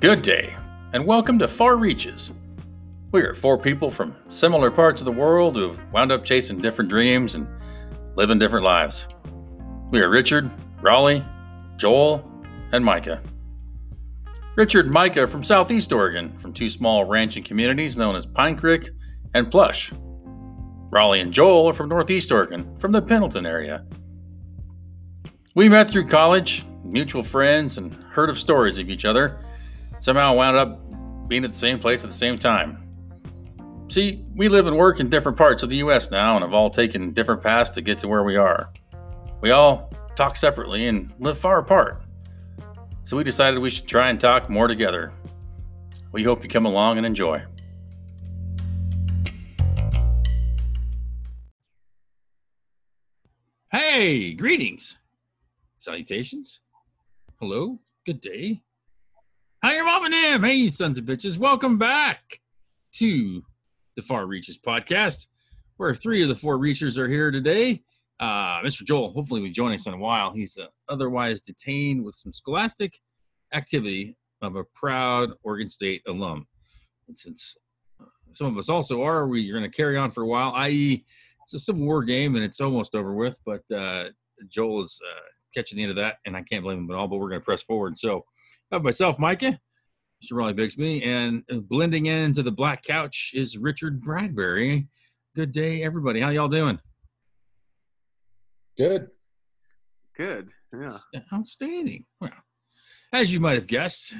Good day, and welcome to Far Reaches. We are four people from similar parts of the world who have wound up chasing different dreams and living different lives. We are Richard, Raleigh, Joel, and Micah. Richard and Micah from Southeast Oregon, from two small ranching communities known as Pine Creek and Plush. Raleigh and Joel are from Northeast Oregon, from the Pendleton area. We met through college, mutual friends, and heard of stories of each other somehow wound up being at the same place at the same time. See, we live and work in different parts of the US now and have all taken different paths to get to where we are. We all talk separately and live far apart. So we decided we should try and talk more together. We hope you come along and enjoy. Hey, greetings, salutations, hello, good day, Hi, your mom and them. Hey, you sons of bitches. Welcome back to the Far Reaches podcast, where three of the four reachers are here today. Uh, Mr. Joel, hopefully, we join us in a while. He's uh, otherwise detained with some scholastic activity of a proud Oregon State alum. And since uh, some of us also are, we're going to carry on for a while, i.e., it's a Civil War game and it's almost over with, but uh, Joel is uh, catching the end of that, and I can't blame him at all, but we're going to press forward. So, of myself, Micah, Mr. Raleigh Bixby, and uh, blending into the black couch is Richard Bradbury. Good day, everybody. How y'all doing? Good. Good. Yeah. Outstanding. Well, as you might have guessed,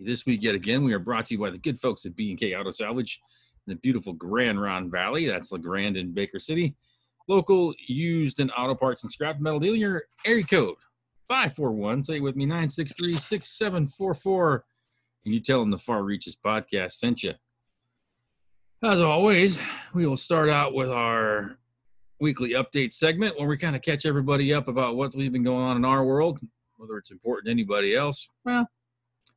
this week yet again we are brought to you by the good folks at B&K Auto Salvage in the beautiful Grand Ronde Valley. That's La Grande in Baker City. Local used and auto parts and scrap metal dealer. Area code 541, say it with me, 963 6744. And you tell them the Far Reaches podcast sent you. As always, we will start out with our weekly update segment where we kind of catch everybody up about what's been going on in our world, whether it's important to anybody else. Well,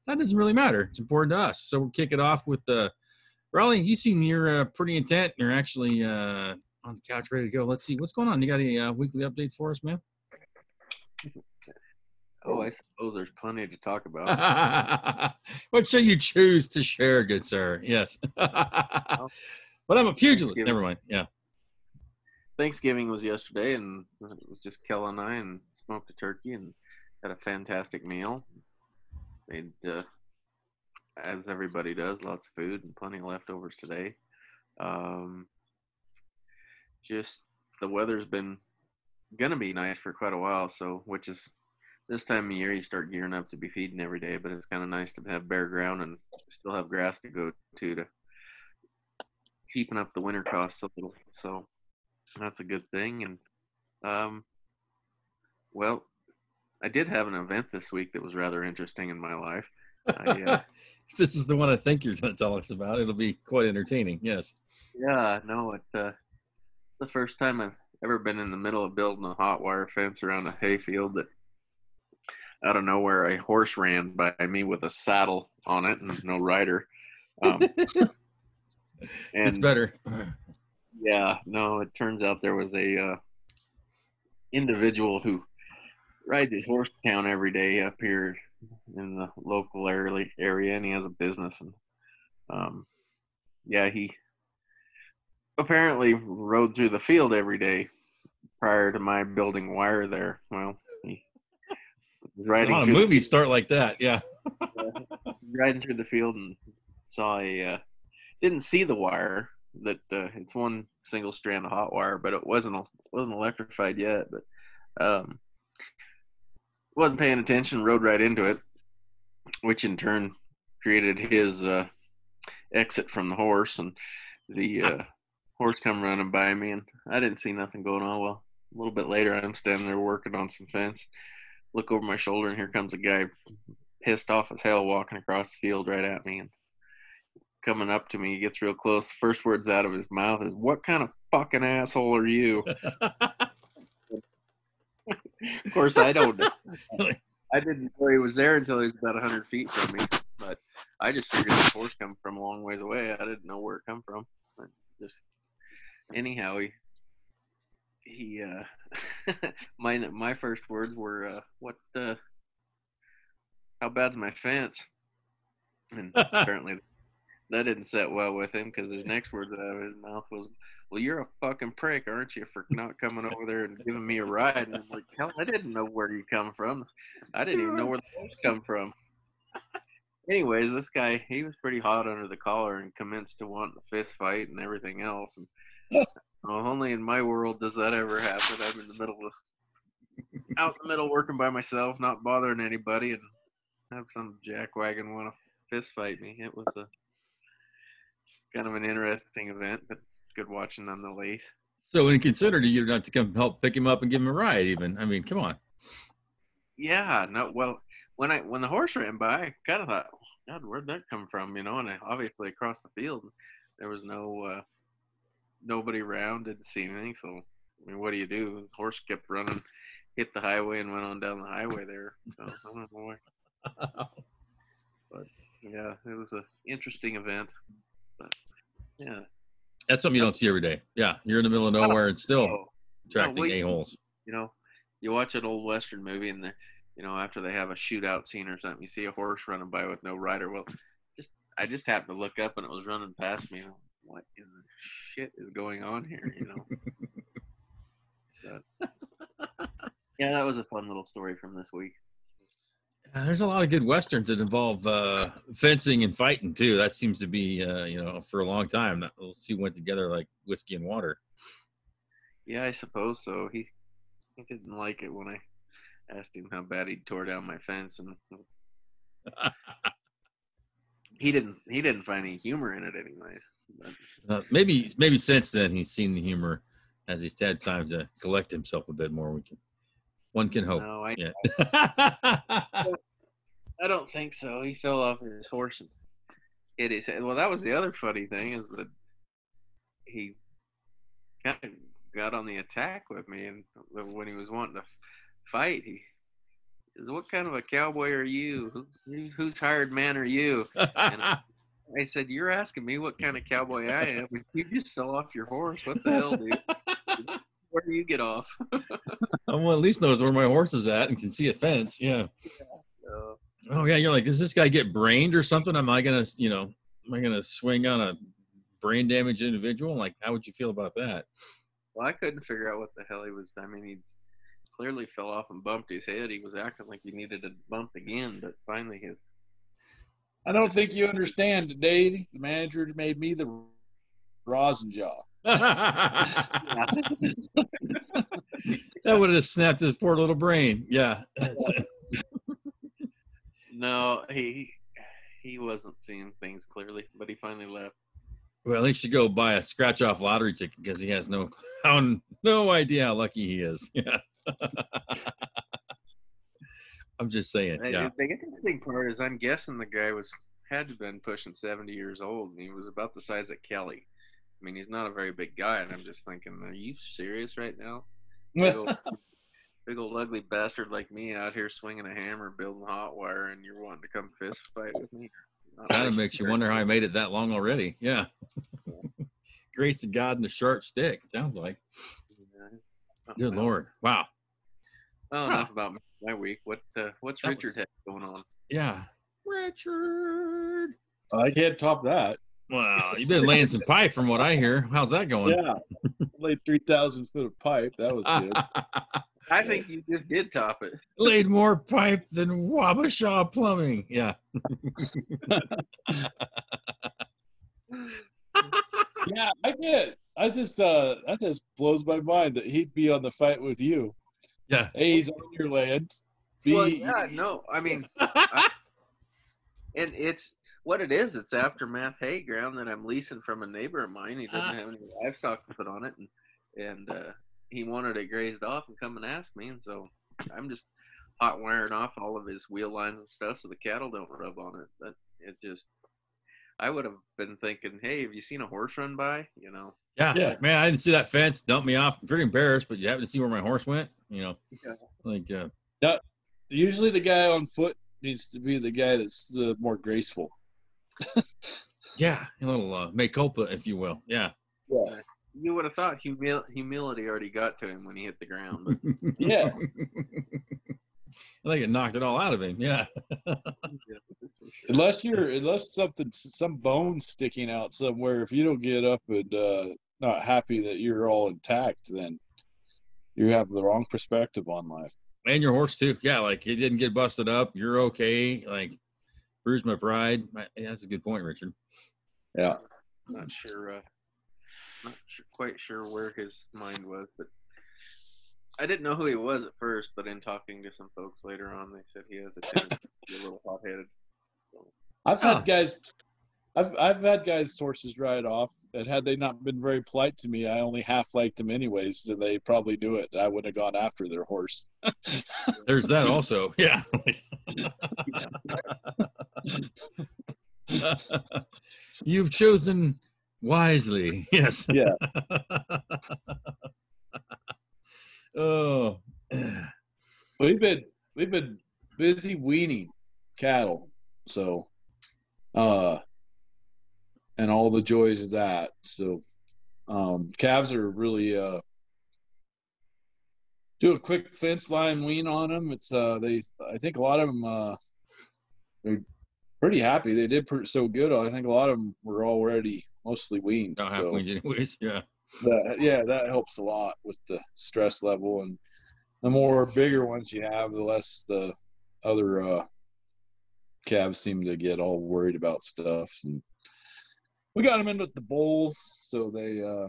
that doesn't really matter. It's important to us. So we'll kick it off with the uh, Raleigh. You seem you're uh, pretty intent. You're actually uh, on the couch, ready to go. Let's see what's going on. You got a uh, weekly update for us, man? Oh, I suppose there's plenty to talk about. what shall you choose to share, good sir? Yes. but I'm a pugilist. Never mind. Yeah. Thanksgiving was yesterday, and it was just Kel and I, and smoked a turkey, and had a fantastic meal. Made, uh, as everybody does, lots of food and plenty of leftovers today. Um, just the weather's been gonna be nice for quite a while, so which is this time of year you start gearing up to be feeding every day, but it's kind of nice to have bare ground and still have grass to go to to keeping up the winter costs a little. So that's a good thing. And um, well, I did have an event this week that was rather interesting in my life. I, uh, this is the one I think you're going to tell us about. It'll be quite entertaining. Yes. Yeah. No. It, uh, it's the first time I've ever been in the middle of building a hot wire fence around a hayfield that out of nowhere a horse ran by me with a saddle on it and no rider. Um, and it's better. Yeah, no, it turns out there was a uh, individual who rides his horse town every day up here in the local area, and he has a business. And um, yeah, he apparently rode through the field every day prior to my building wire there. Well, he riding. A lot of movies start like that, yeah. riding through the field and saw a. Uh, didn't see the wire that uh, it's one single strand of hot wire, but it wasn't wasn't electrified yet. But um, wasn't paying attention, rode right into it, which in turn created his uh, exit from the horse, and the uh, horse come running by me, and I didn't see nothing going on. Well, a little bit later, I'm standing there working on some fence, look over my shoulder, and here comes a guy pissed off as hell walking across the field right at me and coming up to me. He gets real close. The first words out of his mouth is, What kind of fucking asshole are you? of course, I don't I didn't know he was there until he was about 100 feet from me. But I just figured the horse come from a long ways away. I didn't know where it come from. But just anyhow, he he uh my my first words were uh what uh how bad's my fence And apparently that didn't set well with him because his next words out of his mouth was, "Well, you're a fucking prick, aren't you, for not coming over there and giving me a ride?" And I'm like, "Hell, I didn't know where you come from. I didn't even know where the horse come from." Anyways, this guy he was pretty hot under the collar and commenced to want a fist fight and everything else. And only in my world does that ever happen. I'm in the middle of out in the middle working by myself, not bothering anybody, and have some jackwagon want to fist fight me. It was a kind of an interesting event, but good watching nonetheless. So, when he considered you not to come help pick him up and give him a ride, even I mean, come on. Yeah, no. Well, when I when the horse ran by, I kind of thought, God, where'd that come from? You know, and I, obviously across the field, there was no uh, nobody around, didn't see anything. So, I mean, what do you do? The horse kept running, hit the highway, and went on down the highway there. So I don't know why. But yeah, it was an interesting event. But yeah, That's something you don't see every day. Yeah, you're in the middle of nowhere and still attracting a holes. you know, you watch an old western movie and the, you know, after they have a shootout scene or something, you see a horse running by with no rider. Well, just I just happened to look up and it was running past me. What in the shit is going on here? You know. But, yeah, that was a fun little story from this week. Uh, There's a lot of good westerns that involve uh, fencing and fighting too. That seems to be, uh, you know, for a long time. Those two went together like whiskey and water. Yeah, I suppose so. He he didn't like it when I asked him how bad he tore down my fence, and he didn't he didn't find any humor in it, anyways. Uh, maybe, maybe since then he's seen the humor as he's had time to collect himself a bit more. We can, one can hope. no, I Yeah. I don't think so. He fell off his horse and hit his head. Well, that was the other funny thing is that he kind of got on the attack with me, and when he was wanting to fight, he says, "What kind of a cowboy are you? Who, whose hired man are you?" And I, I said, "You're asking me what kind of cowboy I am. You just fell off your horse. What the hell, dude? Where do you get off?" Oh, Someone at least knows where my horse is at and can see a fence. Yeah. Oh, so, Oh yeah, you're like, does this guy get brained or something? Am I gonna, you know, am I gonna swing on a brain damaged individual? Like, how would you feel about that? Well, I couldn't figure out what the hell he was. I mean, he clearly fell off and bumped his head. He was acting like he needed a bump again, but finally his. I don't think you understand today. The manager made me the rosin jaw. that would have snapped his poor little brain. Yeah. No, he he wasn't seeing things clearly, but he finally left. well, at least you go buy a scratch off lottery ticket because he has no no idea how lucky he is. Yeah. I'm just saying. Yeah. The interesting part is, I'm guessing the guy was had to been pushing 70 years old, and he was about the size of Kelly. I mean, he's not a very big guy, and I'm just thinking, are you serious right now? Big old, big old ugly bastard like me out here swinging a hammer, building hot wire, and you're wanting to come fist fight with me? Not Kind of makes you wonder how I made it that long already. Yeah. Grace of God and a sharp stick. it Sounds like. Yeah. Good Well, Lord. Wow. Well, Huh. enough about my week. What uh, what's That Richard was- had going on? Yeah. Richard. I can't top that. Wow. You've been laying some pipe from what I hear. How's that going? Yeah, laid three thousand foot of pipe. That was good. I think you just did top it. Laid more pipe than Wabasha Plumbing. Yeah. yeah, I did. I just uh, that just blows my mind that he'd be on the fight with you. Yeah. A, he's on your land. B, Well, yeah, no, I mean, and it's what it is. It's aftermath hay ground that I'm leasing from a neighbor of mine. He doesn't Ah. have any livestock to put on it, and and uh, he wanted it grazed off and come and ask me, and so I'm just hot wiring off all of his wheel lines and stuff so the cattle don't rub on it. But it just, I would have been thinking, hey, have you seen a horse run by? You know, Yeah. Yeah. Man, I didn't see that fence. Dumped me off. I'm pretty embarrassed, but you happen to see where my horse went? You know, Yeah. like, uh, usually the guy on foot needs to be the guy that's uh, more graceful. yeah, a little uh, mea if you will. Yeah. Yeah. you would have thought humil- humility already got to him when he hit the ground. But Yeah. I think it knocked it all out of him. Yeah. yeah, that's for sure. Unless you're, unless something, some bone sticking out somewhere. If you don't get up and uh, not happy that you're all intact, then you have the wrong perspective on life. And your horse too. Yeah, like it didn't get busted up. You're okay. Like bruised my pride. Yeah, that's a good point, Richard. Yeah. Not sure. Uh, not sure, quite sure where his mind was, but I didn't know who he was at first. But in talking to some folks later on, they said he has a tendency to be a little hot-headed. So, I've had Oh. guys, I've I've had guys' horses ride off, and had they not been very polite to me, I only half liked them anyways. So they probably knew it. I would have gone after their horse. There's that also. Yeah. You've chosen wisely. Yes. Yeah. oh. We've been we've been busy weaning cattle, so uh, and all the joys of that. So, um, calves are really uh, do a quick fence line wean on them. It's uh, they I think a lot of them uh, they're pretty happy. They did pretty, so good. I think a lot of them were already mostly weaned. Don't have so queens anyways. Yeah. that, yeah, that helps a lot with the stress level and the more bigger ones you have, the less the other uh, calves seem to get all worried about stuff. And we got them in with the bulls, so they uh,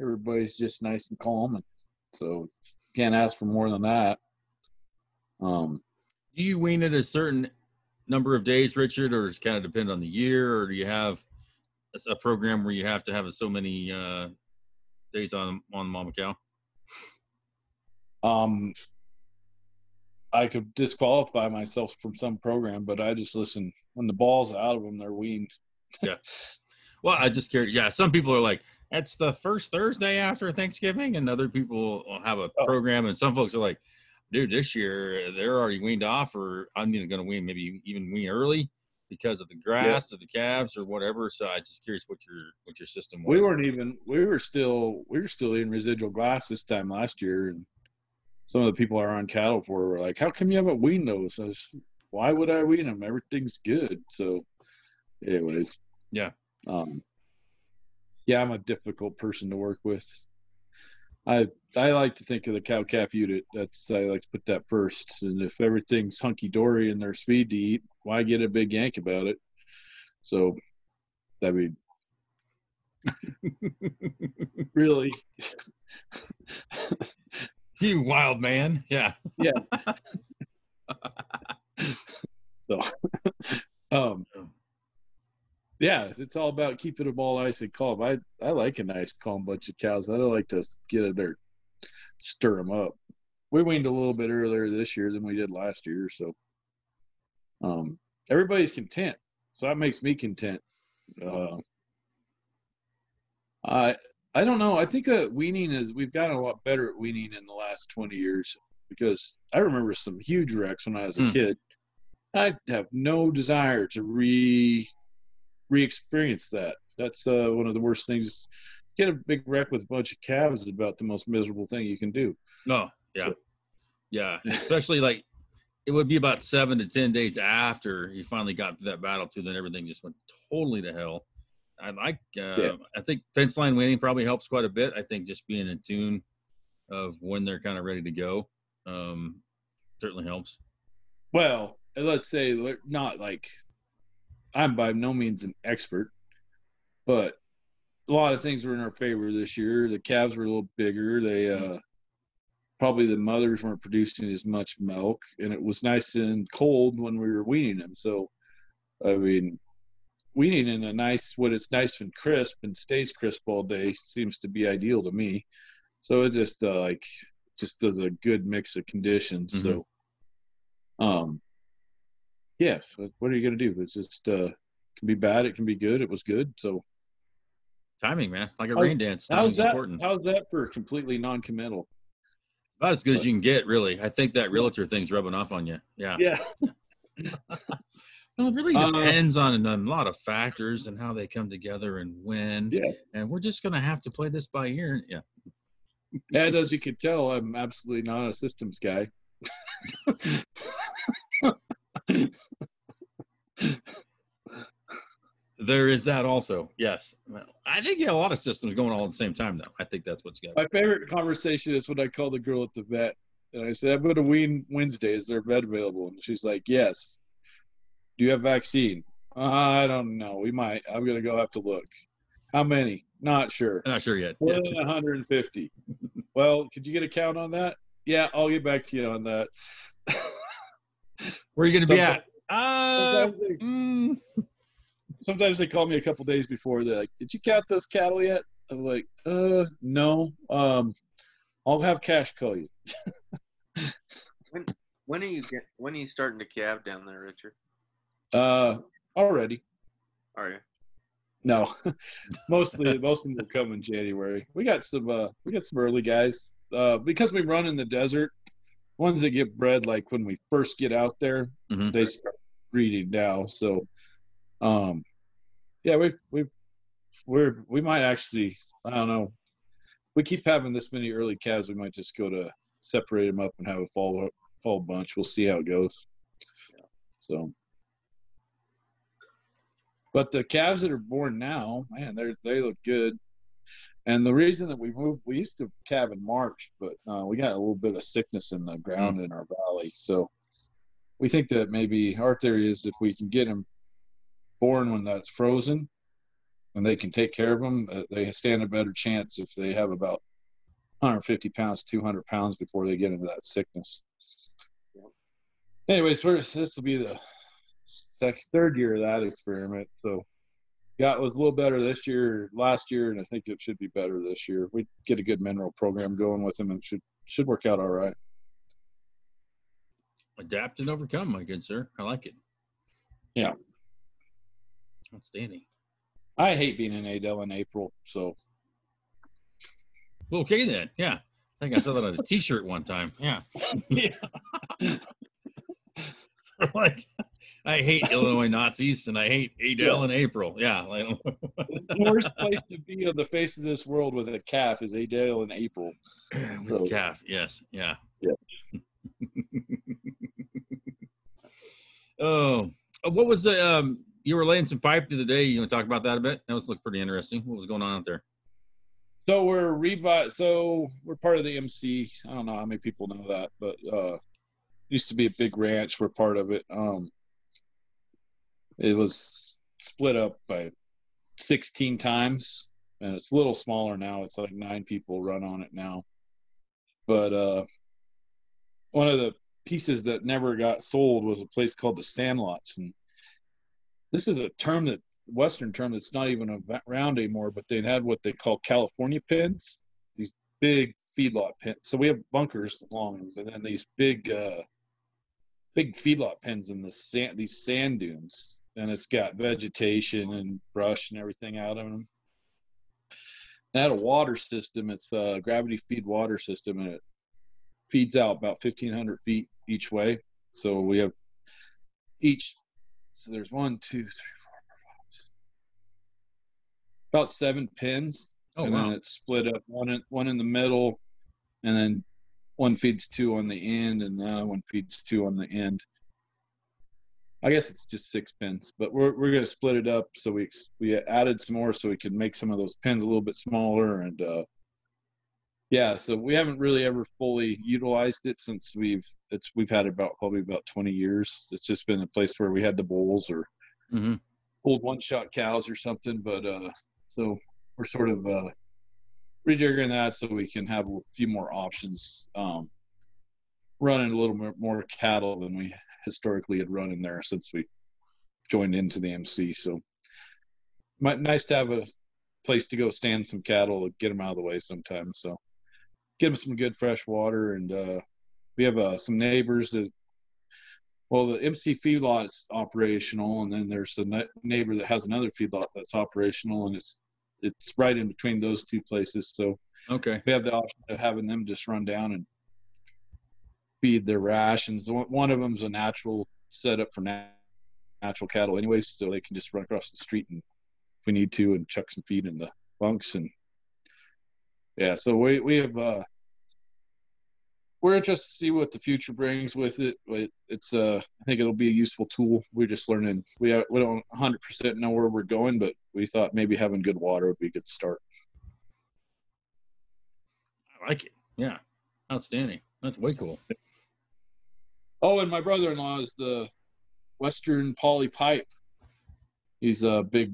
everybody's just nice and calm, and so can't ask for more than that. Um, Do you wean it a certain number of days, Richard, or does it kind of depend on the year, or do you have a- program where you have to have so many uh, days on on mama cow? um, I could disqualify myself from some program, but I just listen when the ball's out of them, they're weaned. Well, I just curious. Yeah, some people are like, it's the first Thursday after Thanksgiving, and other people will have a Oh. program, and some folks are like, dude, this year they're already weaned off, or I'm even going to wean maybe even wean early because of the grass or the calves or whatever. So I just curious what your what your system was. we weren't even we were still we were still in residual glass this time last year and some of the people are on cattle for were like how come you haven't weaned those I was, why would i wean them everything's good so anyways Yeah. Um yeah i'm a difficult person to work with i i like to think of the cow calf unit that's i like to put that first and if everything's hunky-dory and there's feed to eat why get a big yank about it so i mean really you wild man. Yeah. Yeah. so um yeah it's all about keeping them all nice and calm. I i like a nice calm bunch of cows. I don't like to get in there stir them up. We weaned a little bit earlier this year than we did last year so um everybody's content so that makes me content. Uh i i don't know. I think that weaning is we've gotten a lot better at weaning in the last 20 years because i remember some huge wrecks when i was a Hmm. kid. I have no desire to re re-experience that that's uh, one of the worst things get a big wreck with a bunch of calves is about the most miserable thing you can do No. Yeah. So- yeah. Especially like it would be about seven to ten days after you finally got through that battle too, then everything just went totally to hell. I like uh Yeah. I think fence line winning probably helps quite a bit. I think just being in tune of when they're kind of ready to go um certainly helps. Well, let's say not like I'm by no means an expert, but a lot of things were in our favor this year. The calves were a little bigger. They uh probably the mothers weren't producing as much milk, and it was nice and cold when we were weaning them. So, I mean, weaning in a nice when it's nice and crisp and stays crisp all day seems to be ideal to me. So it just uh, like just does a good mix of conditions. So, um, yeah. What are you gonna do? It's just uh, can be bad. It can be good. It was good. So Timing, man. Like a How's- rain dance. how's that? important. How's that for completely non-committal? About as good as you can get, really. I think that realtor thing's rubbing off on you. Yeah. Yeah. Well, it really Uh, depends on a lot of factors and how they come together and when. Yeah. And we're just gonna have to play this by ear. Yeah. And as you can tell, I'm absolutely not a systems guy. There is that also. Yes. I think you have a lot of systems going all at the same time, though. I think that's what's got. My favorite conversation is when I call the girl at the vet and I said, I'm going to wean Wednesday. Is there vet available? And she's like, Yes. Do you have vaccine? Uh, I don't know. We might. I'm going to go have to look. How many? Not sure. Not sure yet. More Yeah. than 150. well, could you get a count on that? Yeah, I'll get back to you on that. Where are you going to be Sometimes- at? Uh, Sometimes they, mm, sometimes they call me a couple days before. They're like, "Did you count those cattle yet?" I'm like, "Uh, no. Um, I'll have cash call you." When are you get? When are you starting to calve down there, Richard? Uh, already. Are you? No, mostly most of them will come in January. We got some uh we got some early guys. Uh because we run in the desert, ones that get bred like when we first get out there, Mhm. they start breeding now. So um yeah, we we we're we might actually I don't know. We keep having this many early calves, we might just go to separate them up and have a fall fall bunch. We'll see how it goes. So but the calves that are born now, man, they they look good. And the reason that we moved, we used to calve in March, but uh, we got a little bit of sickness in the ground in our valley. So we think that maybe our theory is if we can get them born when that's frozen, and they can take care of them, uh, they stand a better chance if they have about 150 pounds, 200 pounds before they get into that sickness. Anyways, this will be the second, third year of that experiment. So yeah, it was a little better this year, last year, and I think it should be better this year. We get a good mineral program going with them, and it should should work out all right. adapt and overcome, my good sir. I like it. Yeah. Outstanding. I hate being in Adel in April, so Well, okay then. Yeah. I think I saw that on a T-shirt one time. Yeah. yeah. like, I hate Illinois Nazis and I hate Adel in April. Yeah. The worst place to be on the face of this world with a calf is Adel in April. with So- calf. Yes. Yeah. Yeah. oh, uh, what was the um? You were laying some pipe the other day. You want to talk about that a bit? That was looked pretty interesting. What was going on out there? So we're revi- So we're part of the MC. I don't know how many people know that, but uh, used to be a big ranch. We're part of it. Um, it was split up by 16 times, and it's a little smaller now. It's like nine people run on it now. But uh, one of the pieces that never got sold was a place called the Sandlots, and this is a term that Western term that's not even around anymore, but they had what they call California pins, these big feedlot pins. So we have bunkers along and then these big, uh, big feedlot pins in the sand, these sand dunes, and it's got vegetation and brush and everything out of them. It had a water system. It's a gravity feed water system, and it feeds out about 1,500 feet each way. So we have each. So there's one, two, three, four, five, about seven pins, Oh and wow. then it's split up one in, one in the middle, and then one feeds two on the end, and the other one feeds two on the end. I guess it's just six pins, but we're we're gonna split it up so we we added some more so we could make some of those pins a little bit smaller and uh, yeah, so we haven't really ever fully utilized it since we've it's we've had it about probably about 20 years. It's just been a place where we had the bulls or hmm old one shot cows or something. But uh, so we're sort of uh, rejiggering that so we can have a few more options, um, running a little more cattle than we historically had run in there since we joined into the MC. So might nice to have a place to go stand some cattle, or get them out of the way sometimes. So give them some good fresh water, and uh, we have uh, some neighbors that well, the MC feedlot is operational, and then there's a ne- neighbor that has another feedlot that's operational, and it's it's right in between those two places. So Okay. we have the option of having them just run down and feed their rations. One of them's a natural setup for natural cattle, anyways, so they can just run across the street and if we need to, and chuck some feed in the bunks and yeah. So we we have uh, we're interested to see what the future brings with it. But it's uh, I think it'll be a useful tool. We're just learning. We are, we don't 100 percent know where we're going, but we thought maybe having good water would be a good start. I like it. Yeah, outstanding. That's way cool. Oh, and my brother-in-law is the Western Poly Pipe. He's a big,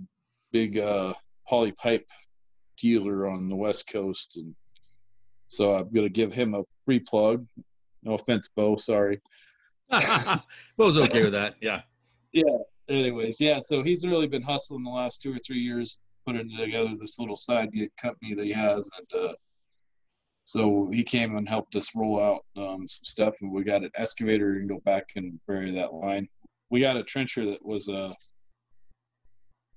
big uh, poly pipe dealer on the West Coast, and so I'm gonna give him a free plug. No offense, Bo. Sorry. Bo's okay with that. Yeah. Yeah. Anyways, yeah. So he's really been hustling the last two or three years, putting together this little side gig company that he has, and uh, so he came and helped us roll out um, some stuff, and we got an excavator and go back and bury that line. We got a trencher that was uh,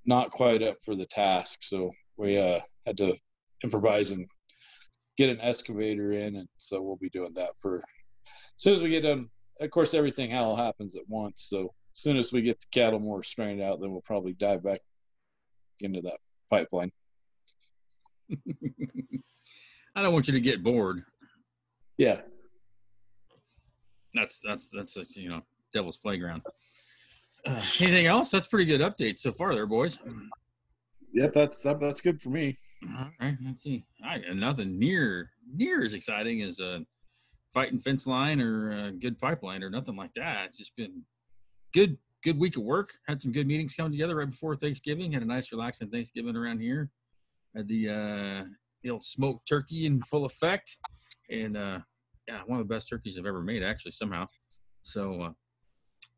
not quite up for the task, so we uh, had to improvise and get an excavator in, and so we'll be doing that for as soon as we get done. Of course, everything all happens at once, so as soon as we get the cattle more strained out, then we'll probably dive back into that pipeline. I don't want you to get bored. Yeah. That's that's that's a, you know devil's playground. Uh, anything else? That's pretty good update so far, there, boys. Yep, that's that's good for me. All right, let's see. I nothing near near as exciting as a fighting fence line or a good pipeline or nothing like that. It's just been good good week of work. Had some good meetings come together right before Thanksgiving. Had a nice relaxing Thanksgiving around here. Had the uh the old smoked turkey in full effect. And uh yeah, one of the best turkeys I've ever made actually somehow. So uh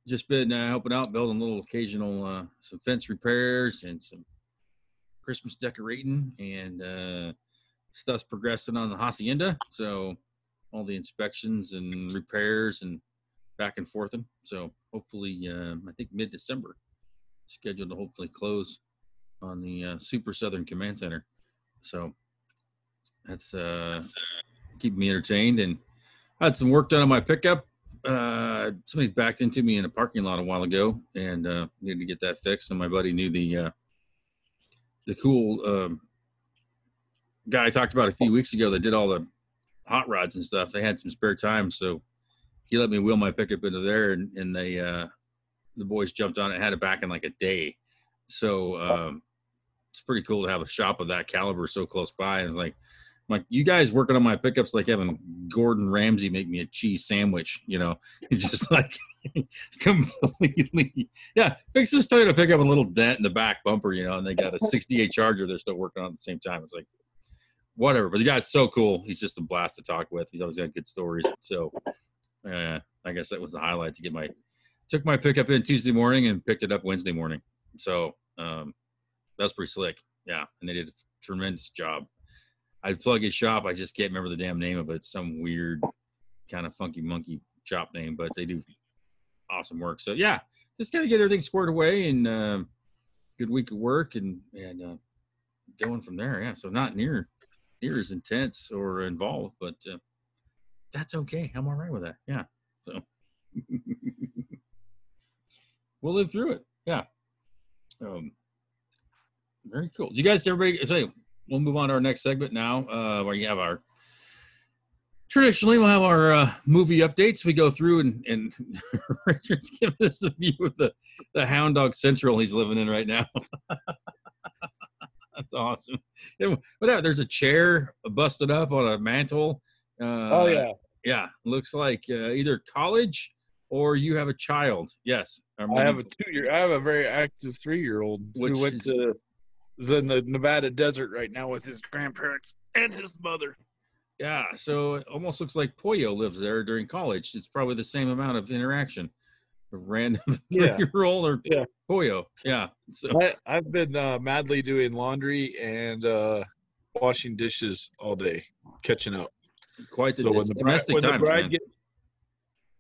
just been uh, helping out, building little occasional uh, some fence repairs and some Christmas decorating, and uh, stuff's progressing on the hacienda. So all the inspections and repairs and back and forth. And So hopefully, um, I think mid December, scheduled to hopefully close on the uh, Super Southern Command Center. So that's uh, keeping me entertained and I had some work done on my pickup uh, somebody backed into me in a parking lot a while ago, and uh, needed to get that fixed. And my buddy knew the uh, the cool um, guy I talked about a few weeks ago that did all the hot rods and stuff. They had some spare time, so he let me wheel my pickup into there, and, and they uh, the boys jumped on it, had it back in like a day. So um, it's pretty cool to have a shop of that caliber so close by. And it's like like, you guys working on my pickups like having Gordon Ramsay make me a cheese sandwich, you know? It's just like completely, yeah. Fix this Toyota pickup a little dent in the back bumper, you know, and they got a 68 Charger they're still working on at the same time. It's like, whatever. But the guy's so cool. He's just a blast to talk with. He's always got good stories. So, uh, I guess that was the highlight to get my, took my pickup in Tuesday morning and picked it up Wednesday morning. So, um, that's pretty slick. Yeah. And they did a tremendous job. I'd plug his shop. I just can't remember the damn name of it. Some weird kind of funky monkey shop name, but they do awesome work. So yeah, just gotta get everything squared away and uh, good week of work and and uh, going from there. Yeah, so not near near as intense or involved, but uh, that's okay. I'm all right with that. Yeah, so we'll live through it. Yeah. Um, very cool. Do you guys, everybody, say we'll move on to our next segment now, uh, where you have our traditionally we'll have our uh, movie updates. We go through and, and Richard's giving us a view of the the Hound Dog Central he's living in right now. That's awesome. Whatever. There's a chair busted up on a mantle. Uh, oh yeah, yeah. Looks like uh, either college or you have a child. Yes, I have a two year. I have a very active three year old who went is, to is in the Nevada desert right now with his grandparents and his mother. Yeah, so it almost looks like Pollo lives there during college. It's probably the same amount of interaction. A random three-year-old or yeah. Pollo. Yeah. So I, have been uh, madly doing laundry and uh, washing dishes all day, catching up. Quite the so when the domestic bride, when the bride gets,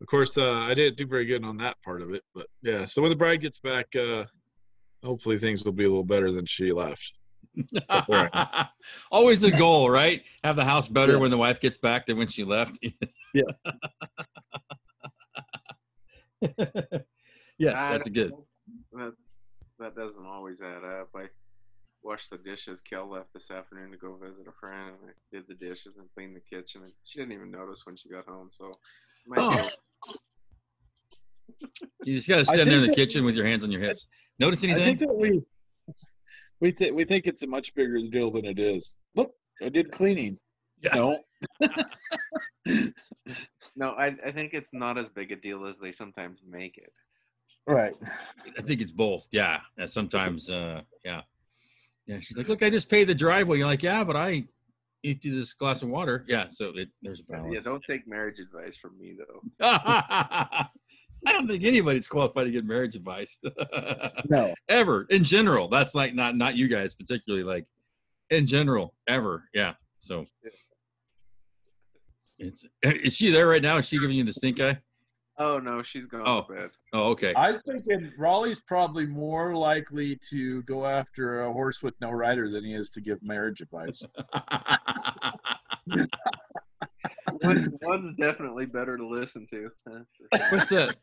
of course, uh, I didn't do very good on that part of it, but yeah. So when the bride gets back, uh, hopefully things will be a little better than she left. Always a goal, right? Have the house better yeah. when the wife gets back than when she left. yeah. yes, that's good. That, that doesn't always add up. I washed the dishes. Kel left this afternoon to go visit a friend, and I did the dishes and cleaned the kitchen, and she didn't even notice when she got home. So, might Oh. be- You just got to I stand there in the that- kitchen with your hands on your hips. Notice anything? I think anything? that we we think we think it's a much bigger deal than it is. Look, I did cleaning. Yeah. No, no, I, I think it's not as big a deal as they sometimes make it. right. I think it's both. Yeah. And sometimes, uh, yeah. Yeah. She's like, look, I just paid the driveway. You're like, yeah, but I eat you this glass of water. Yeah. So it, there's a balance. Yeah, don't take marriage advice from me though. I don't think anybody's qualified to get marriage advice No. ever in general. That's like not not you guys particularly, like in general ever. Yeah. So it's is she there right now? Is she giving you the stink eye? Oh no, she's gone Oh. to bed. Oh, okay. I was thinking Raleigh's probably more likely to go after a horse with no rider than he is to give marriage advice. One, one's definitely better to listen to. What's that?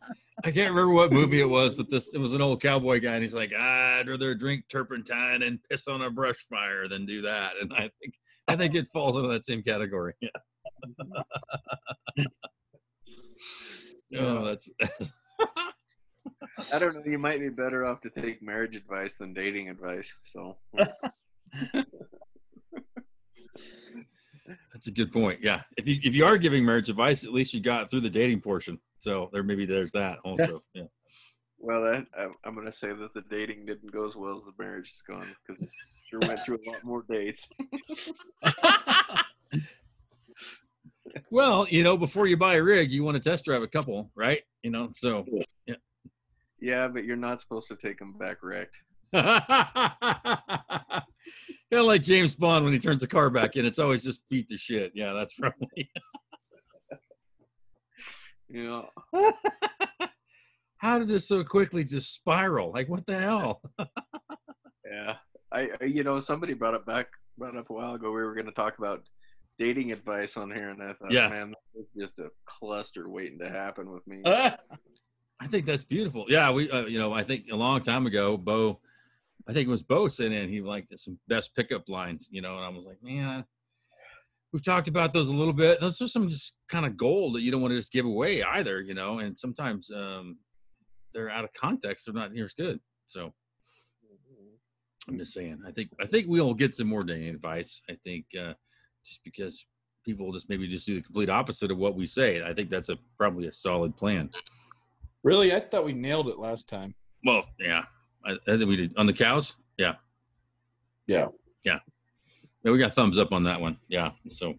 I can't remember what movie it was, but this it was an old cowboy guy, and he's like, "I'd rather drink turpentine and piss on a brush fire than do that." And I think I think it falls into that same category. Oh, yeah. Oh, that's I don't know. You might be better off to take marriage advice than dating advice. So that's a good point. Yeah, if you if you are giving marriage advice, at least you got through the dating portion. So there maybe there's that also. Yeah. Well, that, I, I'm going to say that the dating didn't go as well as the marriage has gone because sure went through a lot more dates. Well, you know, before you buy a rig, you want to test drive a couple, right? You know, so Yeah, but you're not supposed to take them back wrecked. kind of like James Bond when he turns the car back in. It's always just beat the shit. Yeah, that's probably. You know, How did this so quickly just spiral? Like, what the hell? yeah. I, I you know somebody brought it back brought it up a while ago. We were going to talk about dating advice on here, and I thought, Yeah. man, that was just a cluster waiting to happen with me. I think that's beautiful. Yeah, we, uh, you know, I think a long time ago, Bo, I think it was Bo sent in. He liked some best pickup lines, you know, and I was like, man, we've talked about those a little bit. Those are some just kind of gold that you don't want to just give away either, you know. And sometimes um, they're out of context; they're not near as good. So I'm just saying. I think I think we'll get some more dating advice. I think uh, just because people just maybe just do the complete opposite of what we say. I think that's a probably a solid plan. Really, I thought we nailed it last time. Well, yeah, I, I think we did on the cows. Yeah, Yeah. yeah. Yeah, we got thumbs up on that one. Yeah, so.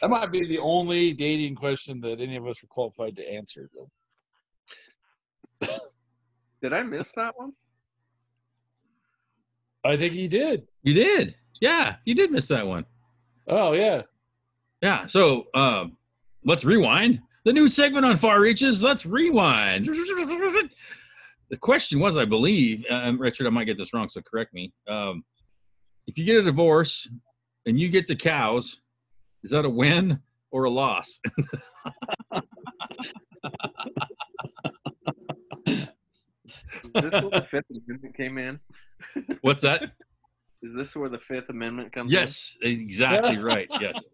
That might be the only dating question that any of us are qualified to answer. Though. Did I miss that one? I think you did. you did, yeah, you did miss that one. Oh yeah. Yeah, so um, let's rewind. The new segment on Far Reaches. Let's rewind. The question was, I believe, um, Richard, I might get this wrong, so correct me. Um, if you get a divorce and you get the cows, is that a win or a loss? Is this where the Fifth Amendment came in? What's that? Is this where the Fifth Amendment comes Yes, exactly right. Yes.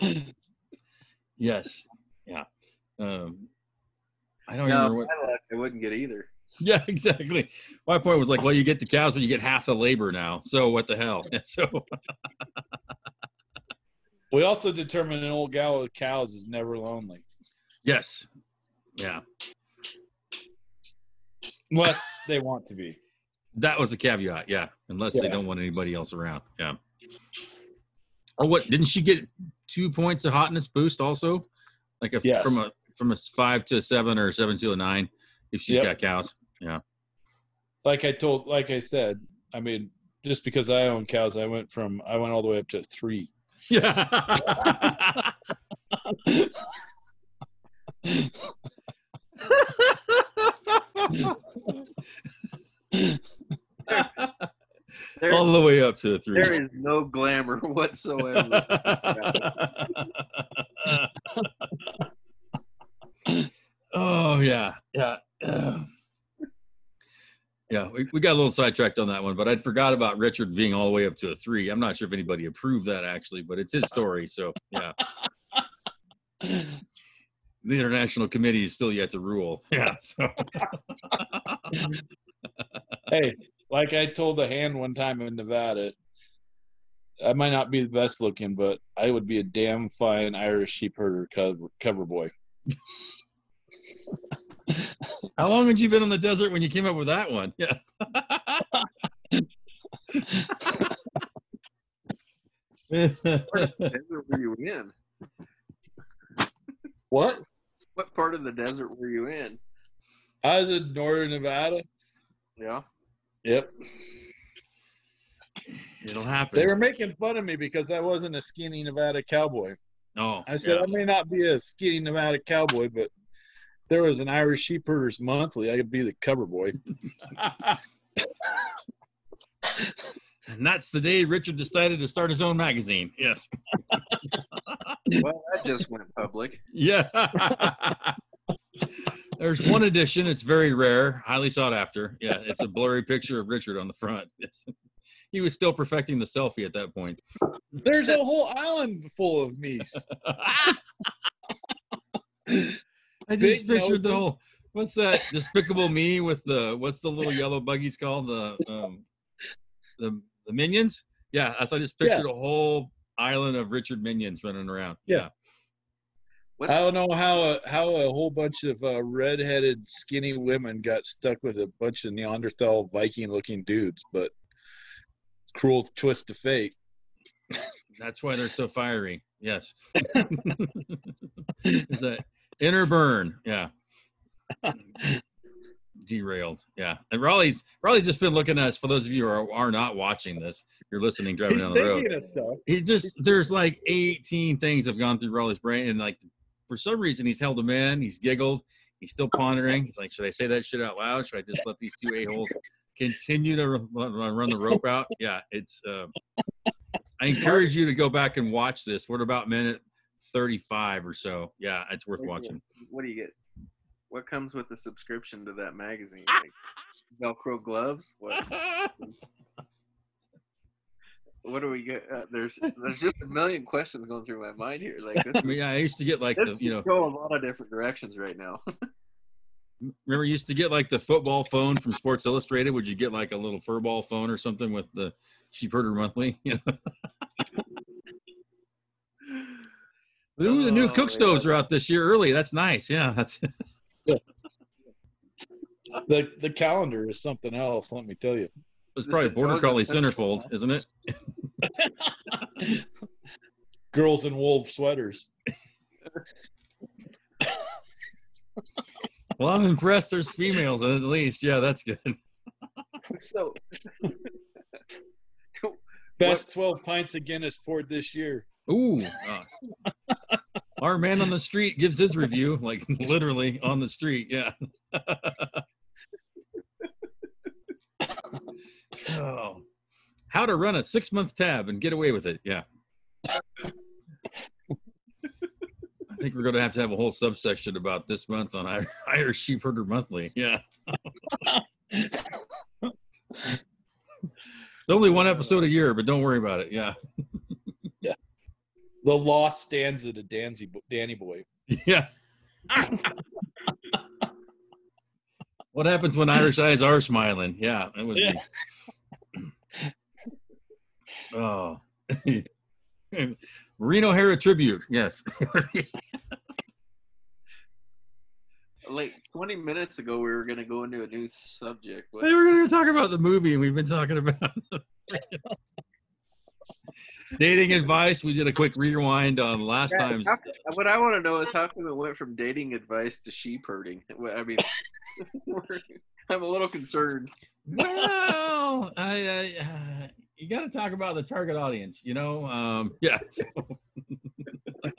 Yes. Yeah. Um, I don't in? No, remember what. I left. I wouldn't get either. Yeah, exactly. My point was like, well, you get the cows, but you get half the labor now. So what the hell? And so We also determined an old gal with cows is never lonely, yes, yeah, unless they want to be. that was the caveat. Yeah, unless they don't want anybody else around. Yeah. Oh, what? Didn't she get two points of hotness boost also? Like a Yes. from a from a five to a seven or a seven to a nine if she's Yep. got cows. Yeah. Like I told, like I said, I mean, just because I own cows, I went from I went all the way up to three. Yeah. There, All the way up to a three. there is no glamour whatsoever. oh yeah, yeah, yeah. we, we got a little sidetracked on that one, but I'd forgot about Richard being all the way up to a three. I'm not sure if anybody approved that actually, but it's his story. So yeah, the international committee is still yet to rule. Yeah. So. hey, like I told the hand one time in Nevada, I might not be the best looking, but I would be a damn fine Irish sheep herder cover, cover boy. How long had you been in the desert when you came up with that one? Yeah. desert were you in? What? What part of the desert were you in? I was in northern Nevada. Yeah. Yep. It'll happen. They were making fun of me because I wasn't a skinny Nevada cowboy. No. I said yeah. I may not be a skinny Nevada cowboy, but if there was an Irish Sheepherders Monthly, I could be the cover boy. and that's the day Richard decided to start his own magazine. Yes. Well, that just went public. Yeah. There's one edition. It's very rare, highly sought after. Yeah, it's a blurry picture of Richard on the front. Yes. He was still perfecting the selfie at that point. There's a whole island full of me. I Big just pictured the whole. What's that Despicable Me with the what's the little yellow buggies called the um the the minions? Yeah, that's I just pictured a whole island of Richard minions running around. Yeah. What, I don't know how a, how a whole bunch of uh, redheaded, skinny women got stuck with a bunch of Neanderthal Viking-looking dudes, but cruel twist of fate. That's why they're so fiery. Yes. Is that inner burn? Yeah. Derailed. Yeah. And Raleigh's Raleigh's just been looking at us. For those of you who are, are not watching this, you're listening driving He's down the road. thinking of stuff. He just there's like 18 things have gone through Raleigh's brain, and like for some reason he's held him in. He's giggled. He's still pondering. He's like, should I say that shit out loud? Should I just let these two a holes continue to run, run the rope out? Yeah, it's. Uh, I encourage you to go back and watch this. We're about minute 35 or so. Yeah, it's worth watching. what do you get? What comes with the subscription to that magazine? Like Velcro gloves? What? What do we get? Uh, there's there's just a million questions going through my mind here. Like this, I mean, yeah, I used to get like the you know go a lot of different directions right now. remember you used to get like the football phone from Sports Illustrated. Would you get like a little furball phone or something with the Sheep Herder Monthly? You know? Ooh, the new Oh, cook yeah. stoves are out this year early. That's nice. Yeah, that's The the calendar is something else. Let me tell you. It's probably is Border Collie centerfold, huh? isn't it? Girls in wolf sweaters. Well, I'm impressed. There's females at least. Yeah, that's good. so, Best twelve pints of Guinness poured this year. Ooh. uh, our man on the street gives his review, like literally on the street. Yeah. Oh. How to run a six month tab and get away with it. Yeah. I think we're going to have to have a whole subsection about this month on Ir- Irish Sheep Herder Monthly. Yeah. it's only one episode a year, but don't worry about it. Yeah. yeah. The lost stanza to Danzy, Danny Boy. Yeah. what happens when Irish eyes are smiling? Yeah, that would be. Oh. Reno Hera tribute. Yes. like 20 minutes ago, we were going to go into a new subject. But we were going to talk about the movie we've been talking about. Dating advice. We did a quick rewind on last Yeah, time's. what I want to know is how come it went from dating advice to sheep herding? I mean, I'm a little concerned. Well, I, I uh, you got to talk about the target audience, you know. Um, yeah. so-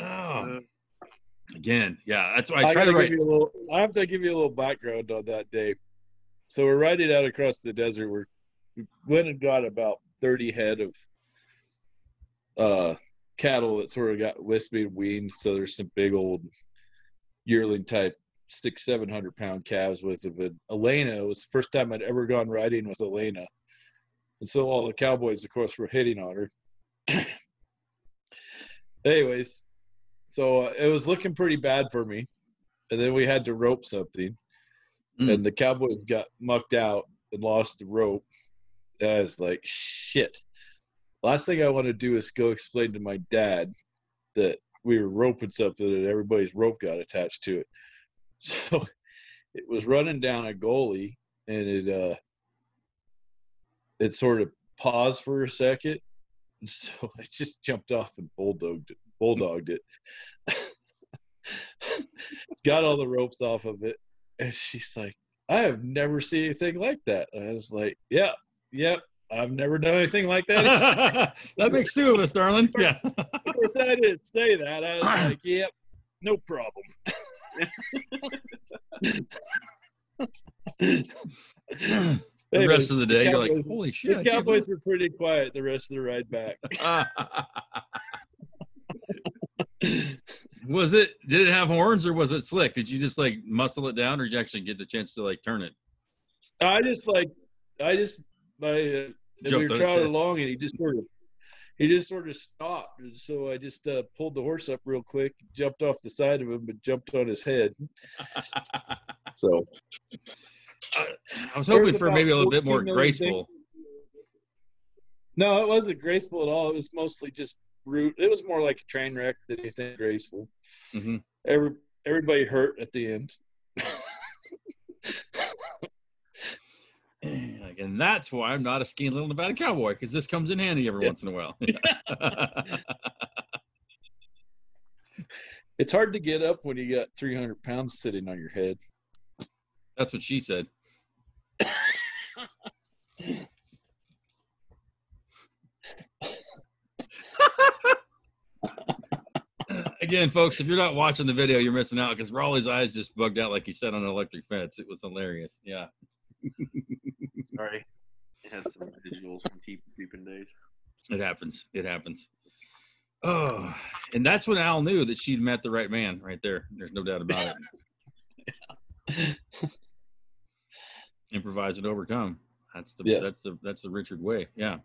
oh, again, yeah. That's why I, I, try to write. give you a little. I have to give you a little background on that day. So we're riding out across the desert. We're, we went and got about thirty head of uh, cattle that sort of got wispy and weaned. So there's some big old yearling type six, seven hundred pound calves with it. But Elena it was the first time I'd ever gone riding with Elena. And so all the cowboys, of course, were hitting on her. Anyways, so uh, it was looking pretty bad for me. And then we had to rope something. Mm. And the cowboys got mucked out and lost the rope. And I was like, shit. Last thing I want to do is go explain to my dad that we were roping something and everybody's rope got attached to it. So it was running down a goalie and it uh it sort of paused for a second. And so I just jumped off and bulldogged it bulldogged it. got all the ropes off of it. And she's like, I have never seen anything like that. And I was like, Yeah, yep. I've never done anything like that. that makes two of us, darling. Yeah. I didn't say that. I was like, "Yep, no problem." The rest of the day, you're like, holy shit. The Cowboys were pretty quiet the rest of the ride back. was it, did it have horns or was it slick? Did you just like muscle it down or did you actually get the chance to like turn it? I just like, I just, I, uh, we were trotting along, and he just sort of, he just sort of stopped. And so I just uh, pulled the horse up real quick, jumped off the side of him, but jumped on his head. So I was hoping for maybe a little bit more million graceful. no, it wasn't graceful at all. It was mostly just brute. It was more like a train wreck than anything graceful. hmm Every everybody hurt at the end. Like, and that's why I'm not a skinny little Nevada cowboy because this comes in handy every Yeah. once in a while. It's hard to get up when you got 300 pounds sitting on your head. that's what she said. Again, folks, if you're not watching the video, you're missing out because Raleigh's eyes just bugged out like he said on an electric fence. It was hilarious. Yeah. Sorry. I had some visuals from keep keeping days. It happens. It happens. Oh, and that's when Al knew that she'd met the right man right there. There's no doubt about it. Improvise and overcome. That's the Yes. that's the that's the Richard way. Yeah.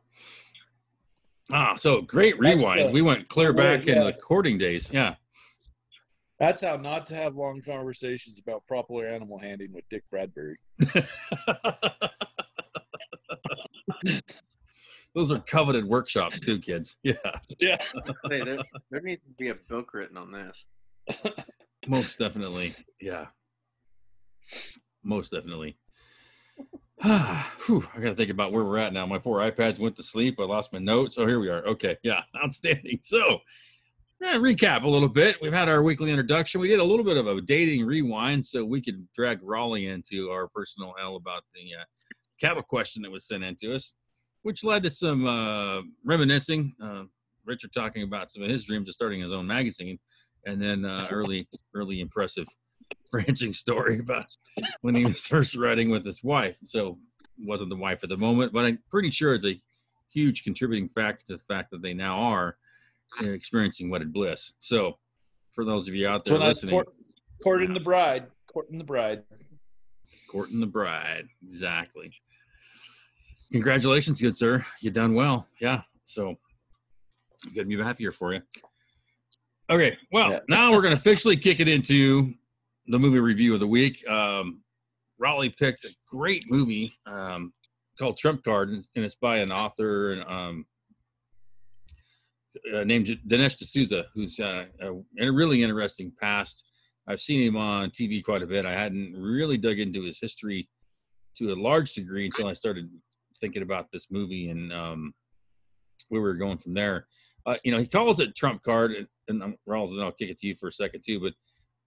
Ah, so great rewind. the- we went clear back into yeah. the courting days. Yeah. That's how not to have long conversations about proper animal handling with Dick Bradbury. Those are coveted workshops too, kids. Yeah. Yeah. Hey, there, there needs to be a book written on this. Most definitely. Yeah. Most definitely. Ah, whew, I got to think about where we're at now. My poor iPads went to sleep. I lost my notes. Oh, here we are. Okay. Yeah. Outstanding. So, yeah, recap a little bit. We've had our weekly introduction. We did a little bit of a dating rewind so we could drag Raleigh into our personal hell about the uh, cattle question that was sent in to us, which led to some uh, reminiscing. Uh, Richard talking about some of his dreams of starting his own magazine and then uh, early early impressive ranching story about when he was first riding with his wife. So wasn't the wife at the moment, but I'm pretty sure it's a huge contributing factor to the fact that they now are uh, experiencing wedded bliss. So for those of you out there I listening, court, courting the bride, courting the bride. courting the bride, exactly. Congratulations, good sir. You done well. Yeah. So couldn't be happier for you. Okay. Well, Yeah. now we're going to officially kick it into the movie review of the week. Um, Raleigh picked a great movie um, called Trump Card, and and it's by an author and um, uh, named Dinesh D'Souza, who's uh, a, a really interesting past. I've seen him on TV quite a bit. I hadn't really dug into his history to a large degree until I started thinking about this movie and um, where we were going from there. Uh, you know, he calls it Trump card, and, and I'm, Rawls, then I'll kick it to you for a second too. But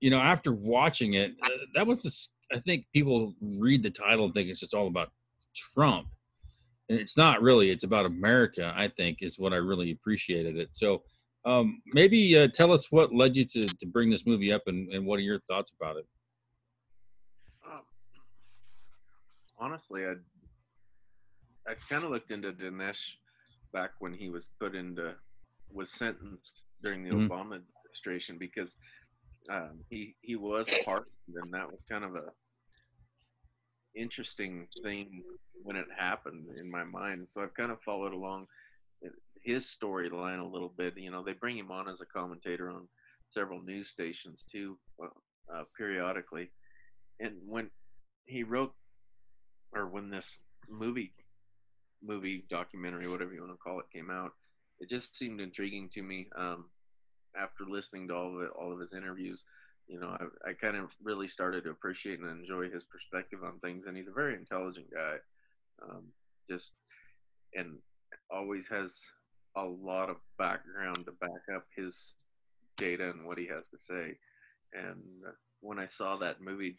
you know, after watching it, uh, that was this. I think people read the title and think it's just all about Trump, and it's not really. It's about America. I think is what I really appreciated it. So um, maybe uh, tell us what led you to to bring this movie up, and, and what are your thoughts about it? Um, honestly, I I kind of looked into Dinesh back when he was put into was sentenced during the Mhm. Obama administration because um, he he was part, and that was kind of a interesting thing when it happened in my mind. So I've kind of followed along his storyline a little bit. You know, they bring him on as a commentator on several news stations too, uh, periodically. And when he wrote, or when this movie, movie documentary, whatever you want to call it, came out, it just seemed intriguing to me. Um, after listening to all of it, all of his interviews, you know, I, I kind of really started to appreciate and enjoy his perspective on things. And he's a very intelligent guy. Um, just and always has a lot of background to back up his data and what he has to say. And when I saw that movie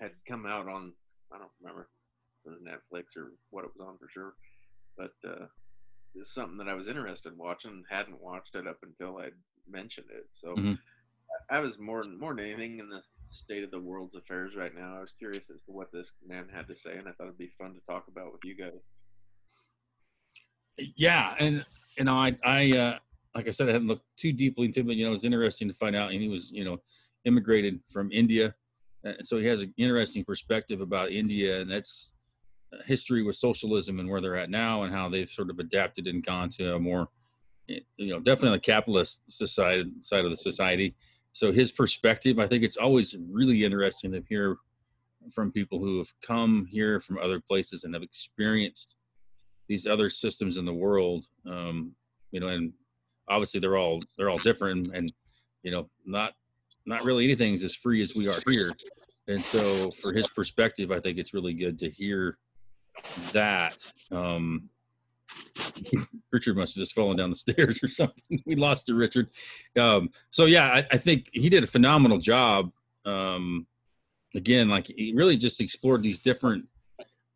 had come out on, I don't remember Netflix or what it was on for sure, but uh, it's something that I was interested in watching. Hadn't watched it up until I'd mentioned it. So mm-hmm. I was more more than anything in the state of the world's affairs right now. I was curious as to what this man had to say, and I thought it'd be fun to talk about with you guys. Yeah, and you know, I, I, uh, like I said, I hadn't looked too deeply into it, but you know, it was interesting to find out. And he was, you know, immigrated from India, so he has an interesting perspective about India, and that's uh, history with socialism and where they're at now, and how they've sort of adapted and gone to a more, you know, definitely the capitalist society side of the society. So his perspective, I think it's always really interesting to hear from people who have come here from other places and have experienced these other systems in the world um, you know and obviously they're all they're all different and you know not not really anything's as free as we are here. And so for his perspective i think it's really good to hear that um, richard must have just fallen down the stairs or something we lost you richard um, so yeah I, I, think he did a phenomenal job um, again like he really just explored these different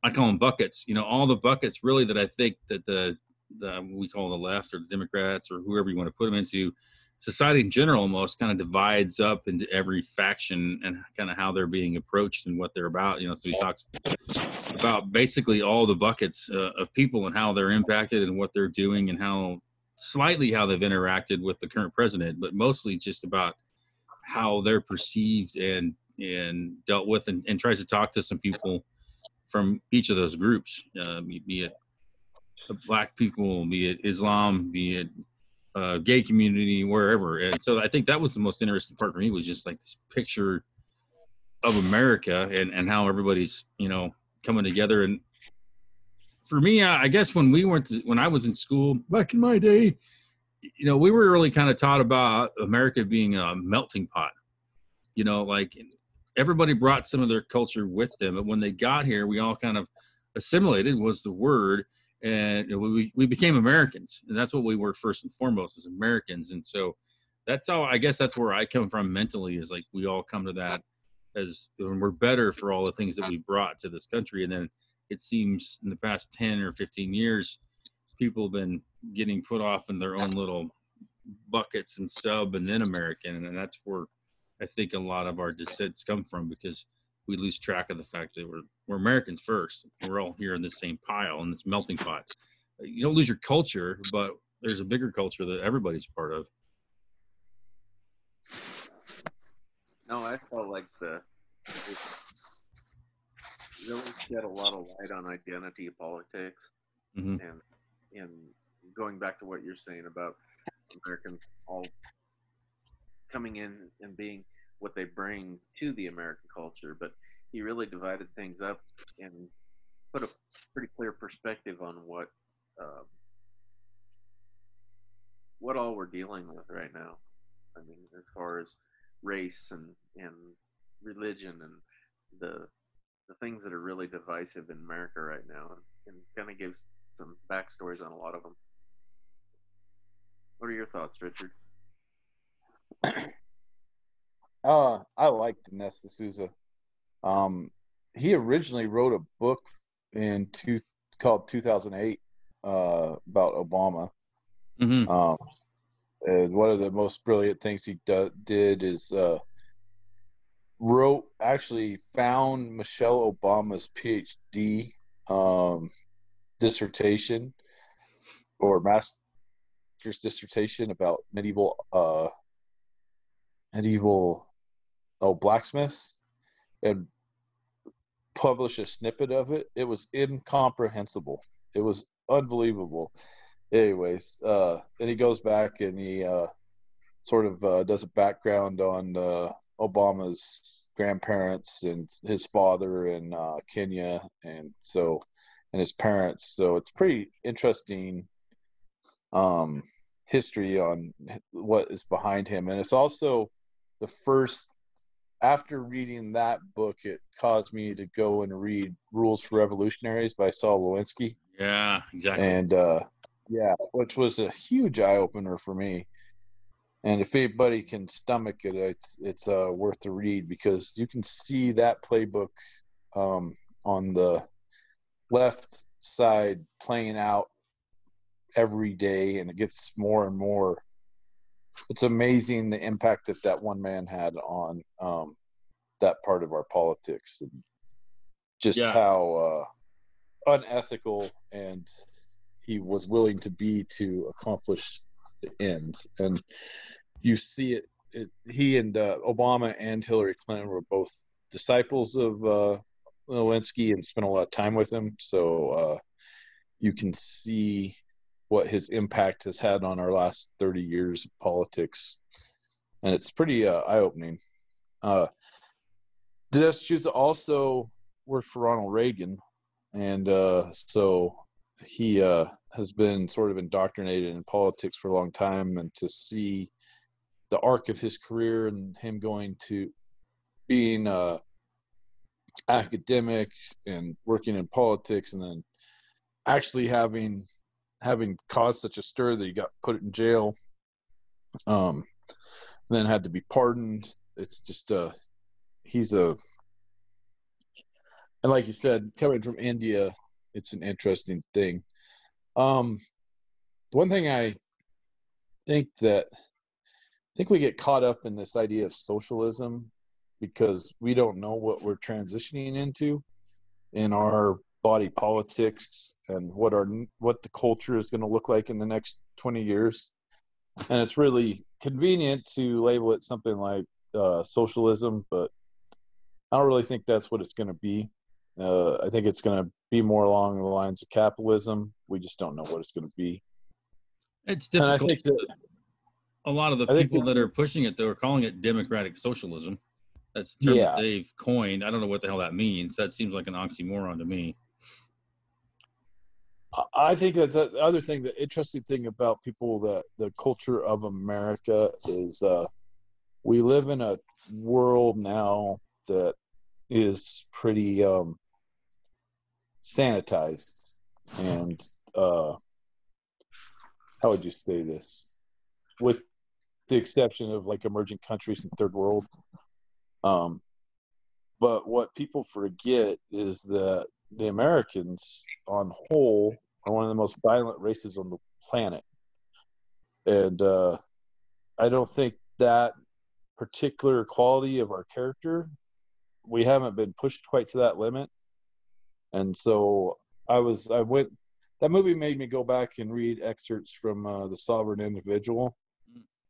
I call them buckets. You know, all the buckets really that I think that the the we call the left or the Democrats or whoever you want to put them into, society in general almost kind of divides up into every faction and kind of how they're being approached and what they're about. You know, so he talks about basically all the buckets uh, of people and how they're impacted and what they're doing and how slightly how they've interacted with the current president, but mostly just about how they're perceived and and dealt with and, and tries to talk to some people from each of those groups, uh, be it black people, be it Islam, be it uh, gay community, wherever. And so I think that was the most interesting part for me was just like this picture of America and, and how everybody's, you know, coming together. And for me, I guess when we went to, when I was in school back in my day, you know, we were really kind of taught about America being a melting pot, you know, like everybody brought some of their culture with them. But when they got here, we all kind of assimilated was the word, and we we became Americans, and that's what we were first and foremost as Americans. And so that's how I guess that's where I come from mentally is like we all come to that as when we're better for all the things that we brought to this country, and then it seems in the past 10 or 15 years people have been getting put off in their own little buckets and sub and then american and that's where I think a lot of our dissents come from because we lose track of the fact that we're we're Americans first. We're all here in the same pile in this melting pot. Uh, you don't lose your culture, but there's a bigger culture that everybody's part of. No, I felt like the really shed a lot of light on identity politics, mm-hmm. and and going back to what you're saying about Americans all coming in and being what they bring to the American culture, but he really divided things up and put a pretty clear perspective on what um, what all we're dealing with right now. I mean, as far as race and and religion and the the things that are really divisive in America right now, and, and kind of gives some backstories on a lot of them. What are your thoughts, Richard? Uh, I like Dinesh D'Souza. Um, he originally wrote a book in two called 2008 uh, about Obama. Mm-hmm. Um, and one of the most brilliant things he do, did is uh, wrote actually found Michelle Obama's PhD um, dissertation or master's dissertation about medieval uh, medieval oh blacksmiths and published a snippet of it. It was incomprehensible. It was unbelievable. Anyways, uh, then he goes back and he uh, sort of uh, does a background on uh, Obama's grandparents and his father in uh, Kenya, and so and his parents. So it's pretty interesting um, history on what is behind him, and it's also the first. After reading that book, it caused me to go and read Rules for Revolutionaries by Saul Alinsky. Yeah, exactly. And uh, yeah, which was a huge eye opener for me. And if anybody can stomach it, it's it's uh, worth the read because you can see that playbook um, on the left side playing out every day, and it gets more and more. It's amazing the impact that that one man had on um, that part of our politics, and just Yeah. how uh, unethical and he was willing to be to accomplish the end. And you see it. it he and uh, Obama and Hillary Clinton were both disciples of uh, Alinsky and spent a lot of time with him. So uh, you can see what his impact has had on our last 30 years of politics. And it's pretty uh, eye opening. Uh, also worked for Ronald Reagan. And uh, so he uh, has been sort of indoctrinated in politics for a long time. And to see the arc of his career and him going to being uh, academic and working in politics and then actually having having caused such a stir that he got put in jail um and then had to be pardoned it's just uh he's a and like you said coming from india it's an interesting thing. Um one thing i think that i think we get caught up in this idea of socialism because we don't know what we're transitioning into in our body politics and what our what the culture is going to look like in the next 20 years. And it's really convenient to label it something like uh, socialism but i don't really think that's what it's going to be. Uh, i think it's going to be more along the lines of capitalism we just don't know what it's going to be It's and i think that a lot of the I people that- that are pushing it, though, are calling it democratic socialism. That's the term Yeah. that they've coined. I don't know what the hell that means. That seems like an oxymoron to me. I- I think that's the other thing. The interesting thing about people that the culture of America is uh, we live in a world now that is pretty um, sanitized, and uh, how would you say this? With the exception of like emerging countries and third world. Um, but what people forget is that the Americans, on whole, are one of the most violent races on the planet, and uh, I don't think that particular quality of our character we haven't been pushed quite to that limit, and so I was I went. That movie made me go back and read excerpts from uh, the Sovereign Individual,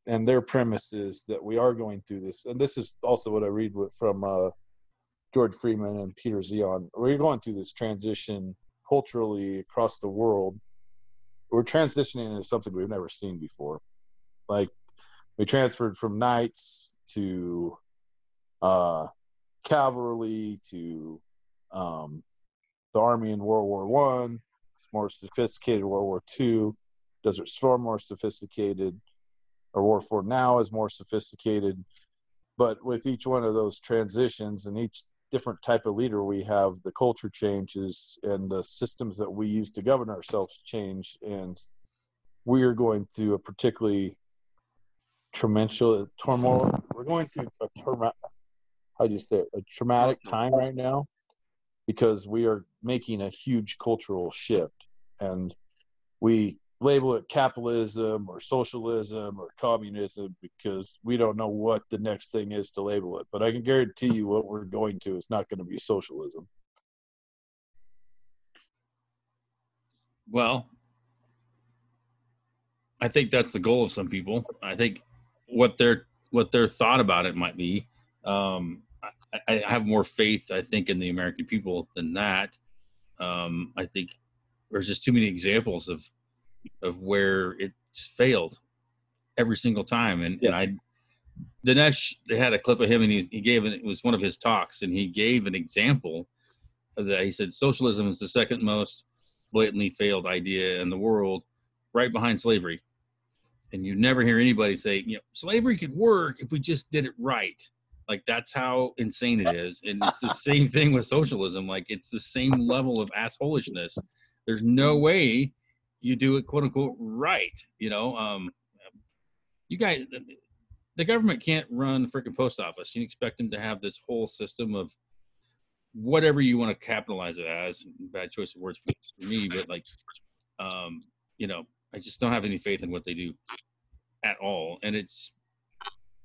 and their premise is that we are going through this, and this is also what I read with, from uh, George Friedman and Peter Zeihan. We're going through this transition culturally across the world. We're transitioning into something we've never seen before. Like we transferred from knights to uh, cavalry to um, the army in World War One. More sophisticated World War Two. Desert Storm more sophisticated. Or War Four now is more sophisticated. But with each one of those transitions and each different type of leader we have, the culture changes and the systems that we use to govern ourselves change. And we are going through a particularly tremendous turmoil. We're going through a how do you say it? a traumatic time right now because we are making a huge cultural shift and we label it capitalism or socialism or communism because we don't know what the next thing is to label it. But I can guarantee you what we're going to is not going to be socialism. Well, I think that's the goal of some people. I think what they're what their thought about it might be. Um, I, I have more faith, I think, in the American people than that. Um, I think there's just too many examples of of where it's failed every single time. And, and I, Dinesh, they had a clip of him and he, he gave it was one of his talks and he gave an example that. He said, socialism is the second most blatantly failed idea in the world right behind slavery. And you never hear anybody say, you know, slavery could work if we just did it right. Like that's how insane it is. And it's the same thing with socialism. Like it's the same level of assholishness. There's no way you do it quote unquote right. You know, um, you guys, the government can't run freaking post office. You expect them to have this whole system of whatever you want to capitalize it as. Bad choice of words for me, but like, um, you know, I just don't have any faith in what they do at all, and it's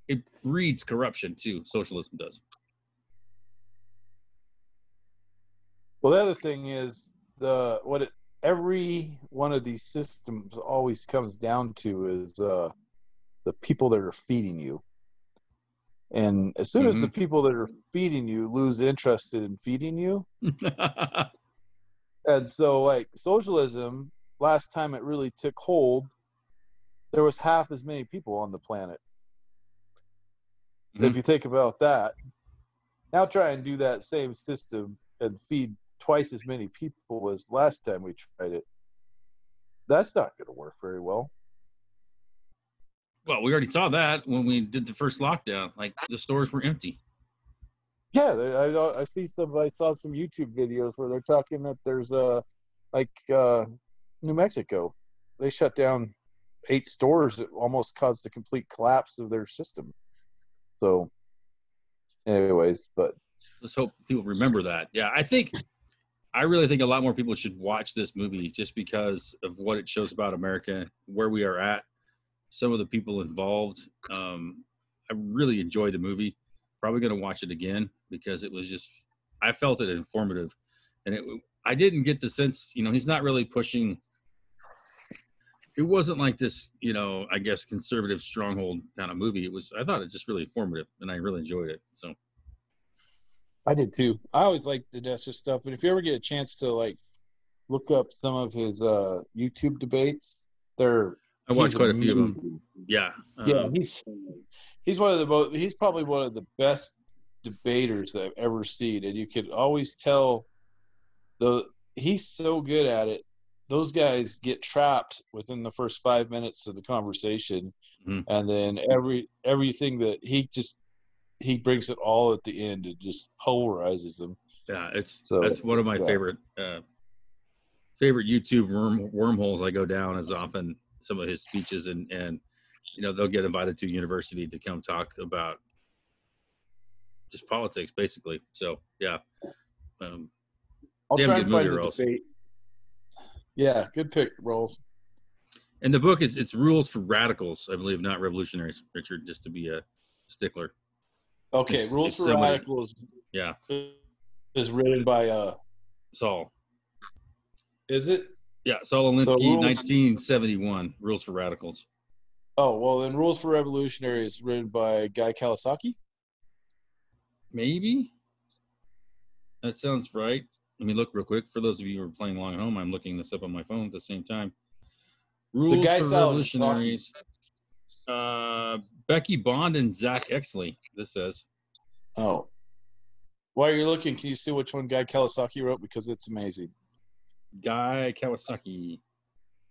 it breeds corruption too. Socialism does. Well, the other thing is the what it every one of these systems always comes down to is uh, the people that are feeding you. And as soon mm-hmm. as the mm-hmm. people that are feeding you lose interest in feeding you, and so like socialism, last time it really took hold, there was half as many people on the planet. Mm-hmm. If you think about that, now try and do that same system and feed twice as many people as last time we tried it. That's not going to work very well. Well, we already saw that when we did the first lockdown. Like the stores were empty. Yeah, I, I see some. I saw some YouTube videos where they're talking that there's a, like uh, New Mexico, they shut down eight stores that almost caused a complete collapse of their system. So, anyways, but let's hope people remember that. Yeah, I think I really think a lot more people should watch this movie just because of what it shows about America, where we are at, some of the people involved. Um, I really enjoyed the movie. Probably going to watch it again because it was just I felt it informative, and it I didn't get the sense you know he's not really pushing. It wasn't like this, you know, I guess conservative stronghold kind of movie. It was. I thought it just really informative, and I really enjoyed it. So I did too. I always like Dinesh's stuff, but if you ever get a chance to like look up some of his uh, YouTube debates, they're I watched quite a few of them. Yeah, um, yeah, he's he's one of the most. He's probably one of the best debaters that I've ever seen, and you can always tell the he's so good at it. Those guys get trapped within the first five minutes of the conversation, mm-hmm. and then every everything that he just he brings it all at the end. It just polarizes them. Yeah, it's so that's one of my yeah. favorite uh, favorite YouTube worm, wormholes I go down is often some of his speeches and and you know they'll get invited to university to come talk about just politics basically. So yeah, um, I'll try and find the debate. Yeah, good pick, Rolls. And the book is it's rules for radicals, I believe, not revolutionaries. Richard, just to be a stickler. Okay, it's, Rules it's for somebody, Radicals. Yeah, is written by uh Saul. Is it? Yeah, Saul Alinsky, so rules, 1971. Rules for Radicals. Oh well, then Rules for Revolutionaries written by Guy Kawasaki. Maybe. That sounds right. Let me look real quick. For those of you who are playing along at home, I'm looking this up on my phone at the same time. Rules for Revolutionaries. Uh, Becky Bond and Zack Exley. This says. Oh. While you're looking, can you see which one Guy Kawasaki wrote? Because it's amazing. Guy Kawasaki.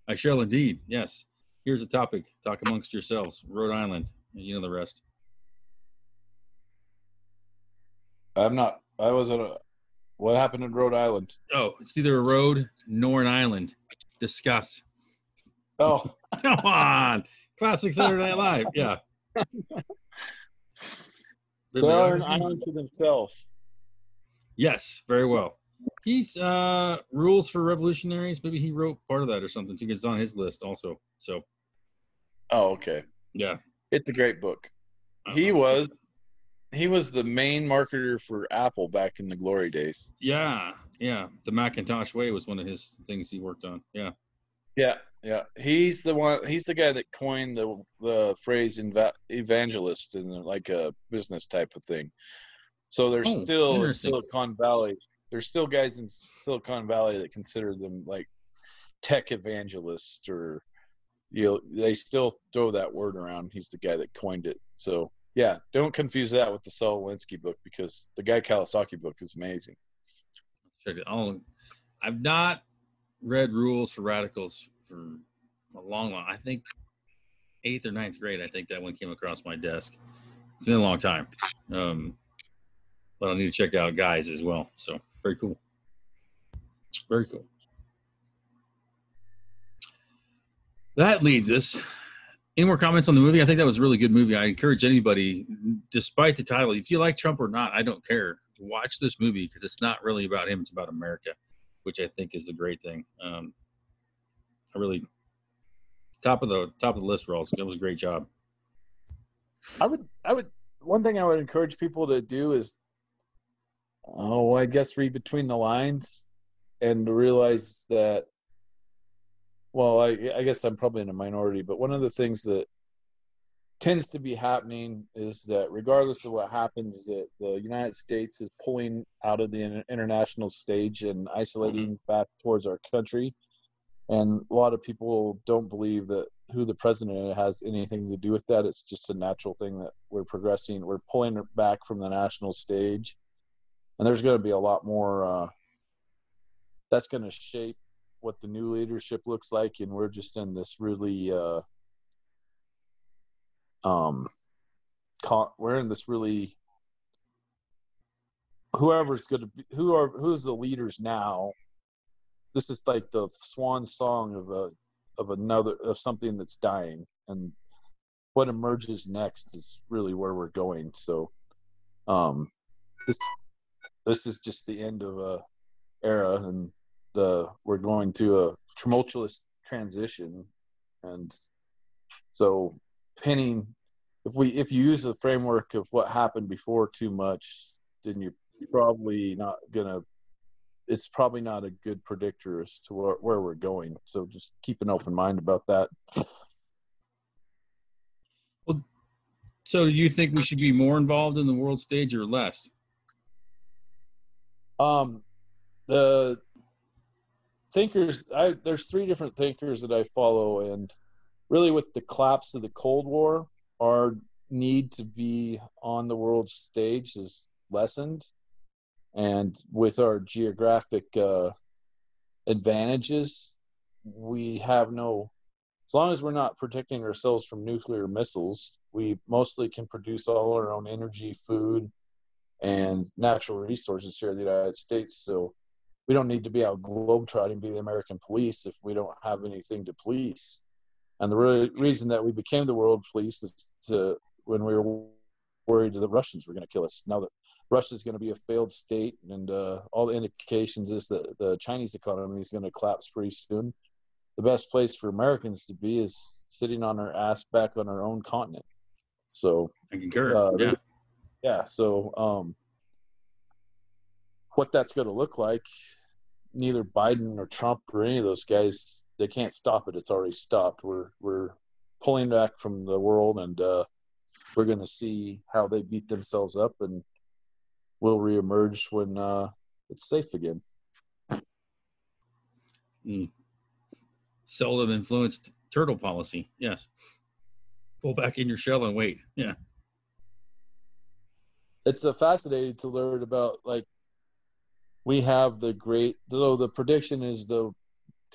I shall indeed. Yes. Here's a topic. Talk amongst yourselves. Rhode Island. You know the rest. I'm not. I wasn't. What happened in Rhode Island? Oh, it's neither a road nor an island. Discuss. Oh, come on! Classic Saturday Night Live. Yeah. they are an island to themselves. Yes, very well. He's uh rules for revolutionaries. Maybe he wrote part of that or something too. It's on his list also. So. Oh, okay. Yeah. It's a great book. He was he was the main marketer for Apple back in the glory days. Yeah, yeah. The Macintosh way was one of his things he worked on. Yeah. Yeah, Yeah, he's the one. He's the guy that coined the the phrase eva- evangelist in like a business type of thing. So there's Oh, still in. Silicon Valley. There's still guys in Silicon Valley that consider them like tech evangelists, or you know, they still throw that word around. He's the guy that coined it. So yeah, don't confuse that with the Saul Alinsky book because the Guy Kawasaki book is amazing. Check it. I'll, I've not read Rules for Radicals for a long, long. I think eighth or ninth grade. I think that one came across my desk. It's been a long time, um, but I need to check out Guys as well. So very cool. Very cool. That leads us. Any more comments on the movie? I think that was a really good movie. I encourage anybody, despite the title, if you like Trump or not, I don't care. Watch this movie because it's not really about him; it's about America, which I think is the great thing. Um, I really top of the top of the list, Rawls. That was a great job. I would, I would. One thing I would encourage people to do is, oh, I guess read between the lines, and realize that. Well, I, I guess I'm probably in a minority, but one of the things that tends to be happening is that regardless of what happens, that the United States is pulling out of the international stage and isolating back towards our country. And a lot of people don't believe that who the president has anything to do with that. It's just a natural thing that we're progressing. We're pulling back from the national stage, and there's going to be a lot more. Uh, that's going to shape what the new leadership looks like, and we're just in this really. Uh, um, con- we're in this really. Whoever's going to be, who are who's the leaders now? This is like the swan song of a of another of something that's dying and what emerges next is really where we're going so um this this is just the end of a era and the we're going through a tumultuous transition and so pinning if we if you use the framework of what happened before too much then you're probably not gonna it's probably not a good predictor as to where, where we're going. So just keep an open mind about that. Well, So, do you think we should be more involved in the world stage or less? Um, the thinkers, I there's three different thinkers that I follow, and really with the collapse of the Cold War, our need to be on the world stage is lessened, and with our geographic uh, advantages, we have no. As long as we're not protecting ourselves from nuclear missiles, we mostly can produce all our own energy, food, and natural resources here in the United States. So we don't need to be out globetrotting, be the American police if we don't have anything to police. And the re- reason that we became the world police is to when we were worried that the Russians were going to kill us. Now that Russia's going to be a failed state, and uh, all the indications is that the Chinese economy is going to collapse pretty soon. The best place for Americans to be is sitting on our ass back on our own continent. So I concur. Uh, yeah. yeah so um what that's going to look like neither biden or trump or any of those guys they can't stop it it's already stopped we're we're pulling back from the world and uh we're going to see how they beat themselves up and we'll reemerge when uh it's safe again Mm. Seldom influenced turtle policy. Yes. Pull back in your shell and wait. Yeah. it's a fascinating to learn about like we have the great though the prediction is the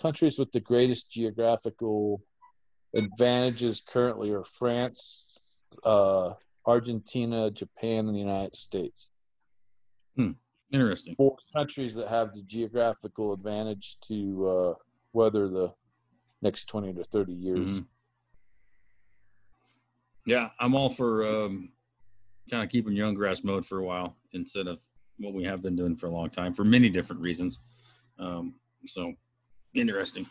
countries with the greatest geographical advantages currently are france uh, argentina japan and the united states Interesting. four countries that have the geographical advantage to uh, weather the next 20 to 30 years Mhm. Yeah, I'm all for um, kind of keeping young grass mode for a while instead of what we have been doing for a long time for many different reasons. Um, so interesting.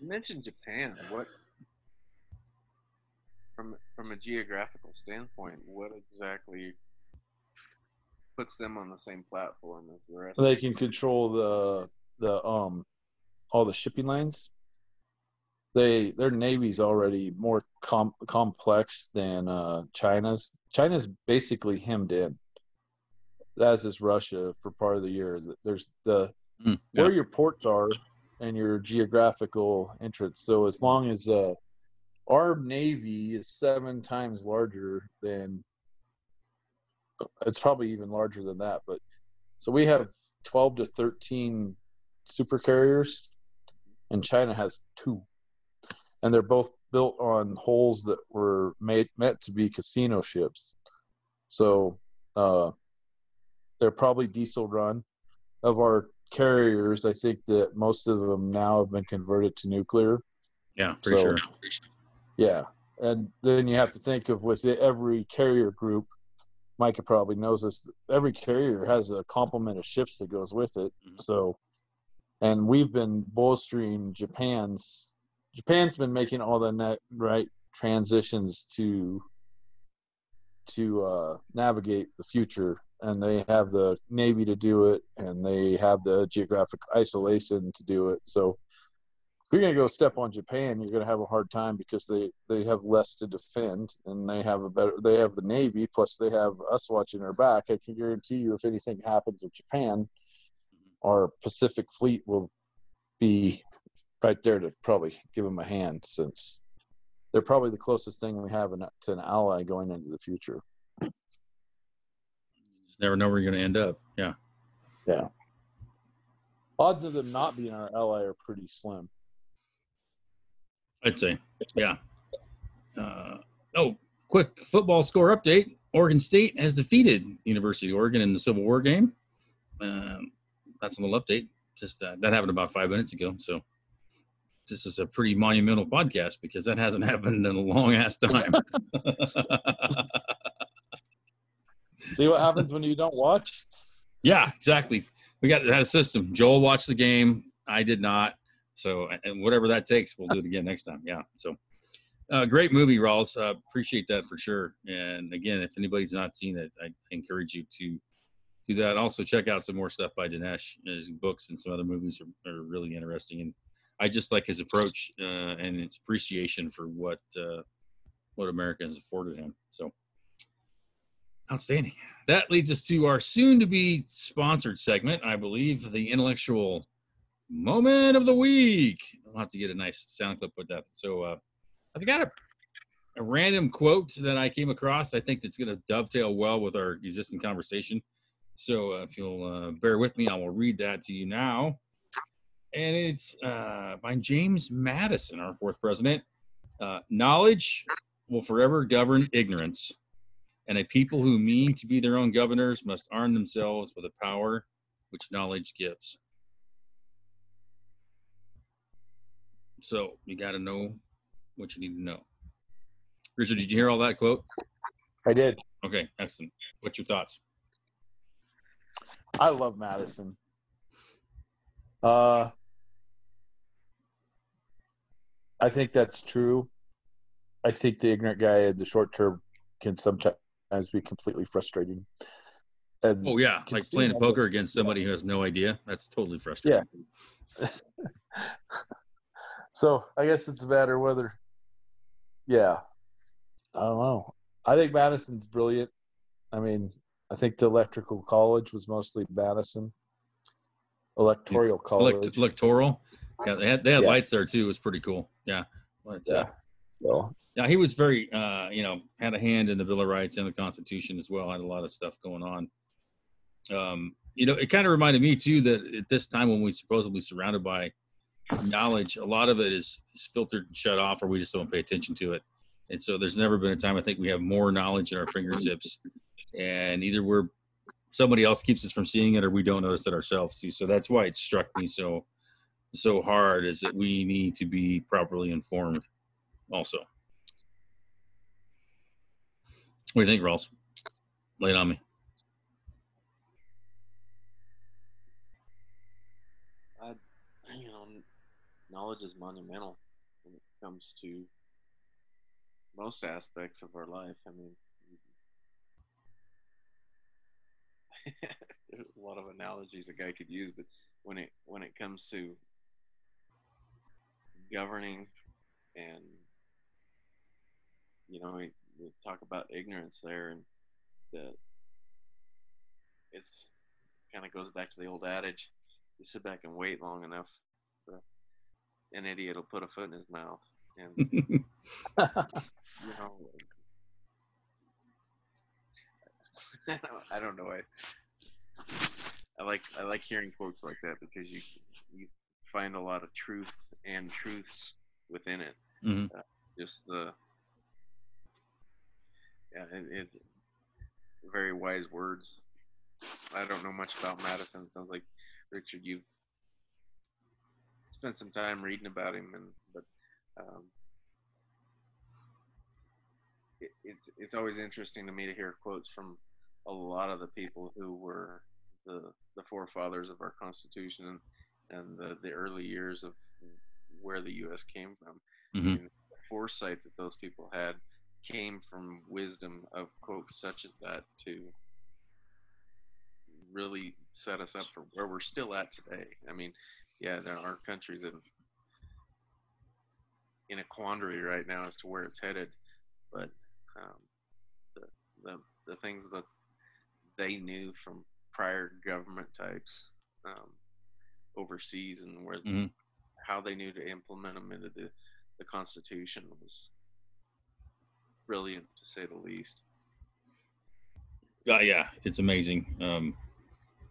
You mentioned Japan. What from from a geographical standpoint, what exactly puts them on the same platform as the rest? they of can control the the um all the shipping lines they their navy's already more com- complex than uh, China's. China's basically hemmed in, as is Russia for part of the year. There's the Mm, yeah. where your ports are and your geographical entrance. So as long as uh, our navy is seven times larger than, it's probably even larger than that. But so we have twelve to thirteen super carriers, and China has two, and they're both built on holes that were made meant to be casino ships. So uh, they're probably diesel run. Of our carriers, I think that most of them now have been converted to nuclear. Yeah, pretty So- sure. Yeah, and then you have to think of with every carrier group. Micah probably knows this. Every carrier has a complement of ships that goes with it. Mhm. So, and we've been bolstering Japan's. Japan's been making all the net right transitions to to uh, navigate the future, and they have the navy to do it, and they have the geographic isolation to do it. So, if you're gonna go step on Japan, you're gonna have a hard time because they they have less to defend, and they have a better they have the navy plus they have us watching their back. I can guarantee you, if anything happens with Japan, our Pacific Fleet will be right there to probably give them a hand since they're probably the closest thing we have to an ally going into the future. Just never know where you're going to end up. Yeah. Yeah. Odds of them not being our ally are pretty slim. I'd say. Yeah. Uh, oh, quick football score update. Oregon State has defeated University of Oregon in the Civil War game. Um, that's a little update. Just uh, that happened about five minutes ago. So this is a pretty monumental podcast because that hasn't happened in a long ass time. See what happens when you don't watch. yeah, exactly. We got that system. Joel watched the game. I did not. So, and whatever that takes, we'll do it again next time. Yeah. So, uh, great movie, Rawls. Uh, appreciate that for sure. And again, if anybody's not seen it, I encourage you to do that. Also, check out some more stuff by Dinesh. His books and some other movies are, are really interesting. And I just like his approach uh, and his appreciation for what uh, what Americans afforded him. So, outstanding. That leads us to our soon-to-be sponsored segment. I believe the intellectual moment of the week. I'll have to get a nice sound clip with that. So uh, I've got a, a random quote that I came across. I think that's going to dovetail well with our existing conversation. So uh, if you'll uh, bear with me, I will read that to you now. And it's uh, by James Madison, our fourth president. Uh, knowledge will forever govern ignorance, and a people who mean to be their own governors must arm themselves with the power which knowledge gives. So you got to know what you need to know. Richard, did you hear all that quote? I did. Okay, excellent. What's your thoughts? I love Madison. Uh, I think that's true. I think the ignorant guy in the short term can sometimes be completely frustrating. And Oh yeah, like playing poker against somebody who has no idea. That's totally frustrating. Yeah. so I guess it's a matter whether, yeah, I don't know. I think Madison's brilliant. I mean, I think the electrical college was mostly Madison. Electoral college. Elect- electoral. Yeah, they had they had Yeah. lights there too. It was pretty cool. Yeah. But, uh, yeah. So yeah, he was very, uh, you know, had a hand in the Bill of Rights and the Constitution as well. Had a lot of stuff going on. Um, you know, it kind of reminded me too that at this time when we're supposedly surrounded by knowledge, a lot of it is, is filtered and shut off, or we just don't pay attention to it. And so there's never been a time I think we have more knowledge at our fingertips, and either we're somebody else keeps us from seeing it, or we don't notice it ourselves. So that's why it struck me so so hard is that we need to be properly informed also. What do you think, Rawls? Lay it on me. I, you know, knowledge is monumental when it comes to most aspects of our life. I mean, there's a lot of analogies a guy could use, but when it when it comes to governing and you know, we, we talk about ignorance there, and that it's kind of goes back to the old adage: you sit back and wait long enough, an idiot will put a foot in his mouth, and you know. I don't know. I, I like I like hearing quotes like that because you you find a lot of truth and truths within it. Mhm. Uh, just the it, it very wise words. I don't know much about Madison. It sounds like Richard, you've spent some time reading about him, and but um, it, it's it's always interesting to me to hear quotes from a lot of the people who were the the forefathers of our Constitution and, and the, the early years of where the U.S. came from. Mhm. And the foresight that those people had came from wisdom of quotes such as that to really set us up for where we're still at today. I mean, yeah, there our country's in in a quandary right now as to where it's headed, but um, the, the the things that they knew from prior government types um, overseas and where Mhm. how they knew to implement them into the the Constitution was brilliant to say the least. Uh, yeah, it's amazing. Um,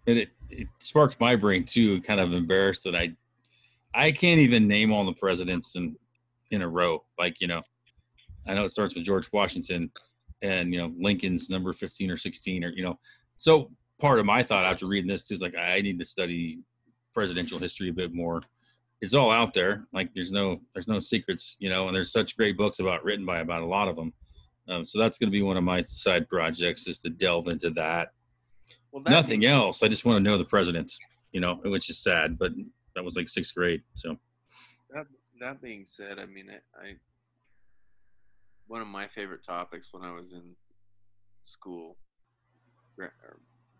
and it, it sparks my brain too. Kind of embarrassed that I I can't even name all the presidents in in a row. Like you know, I know it starts with George Washington, and you know Lincoln's number fifteen or sixteen, or you know. So part of my thought after reading this too is like I need to study presidential history a bit more. It's all out there. Like there's no there's no secrets, you know. And there's such great books about written by about a lot of them. Um, so that's going to be one of my side projects is to delve into that. Well, that Nothing else. I just want to know the presidents, you know, which is sad, but that was like sixth grade. So that that being said, I mean, I, I one of my favorite topics when I was in school, or,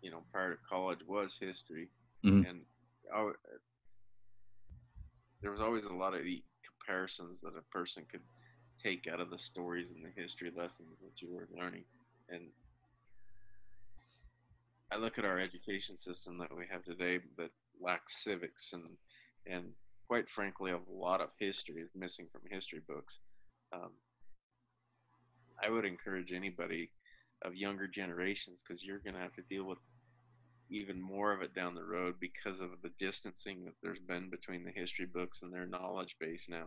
you know, prior to college, was history, Mhm. and I, there was always a lot of comparisons that a person could take out of the stories and the history lessons that you were learning, and I look at our education system that we have today that lacks civics and and quite frankly a lot of history is missing from history books. Um, I would encourage anybody of younger generations because you're going to have to deal with even more of it down the road because of the distancing that there's been between the history books and their knowledge base now.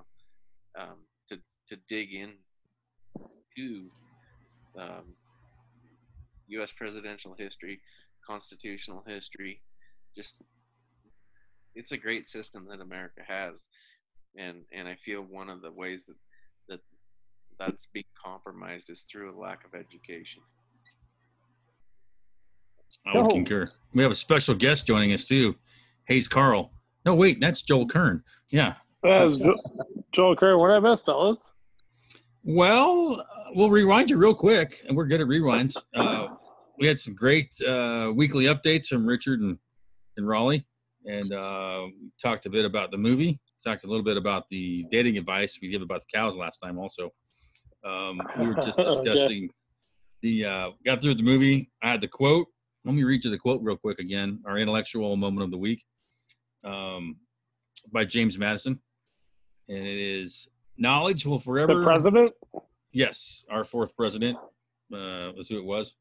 Um, to to dig in to um, U.S. presidential history, constitutional history, just it's a great system that America has, and and I feel one of the ways that that that's being compromised is through a lack of education. I would No. concur. We have a special guest joining us too, Hayes Carl. No, wait, that's Joel Kern. Yeah. That's jo- Joel Curry. What I missed, fellas? Well, uh, we'll rewind you real quick, and we're good at rewinds. Uh, we had some great uh, weekly updates from Richard and, and Raleigh, and uh, we talked a bit about the movie. Talked a little bit about the dating advice we gave about the cows last time. Also, um, we were just Okay. discussing the uh, got through the movie. I had the quote. Let me read you the quote real quick again. Our intellectual moment of the week um, by James Madison, and it is knowledge will forever The president? Yes, our fourth president uh, was who it was.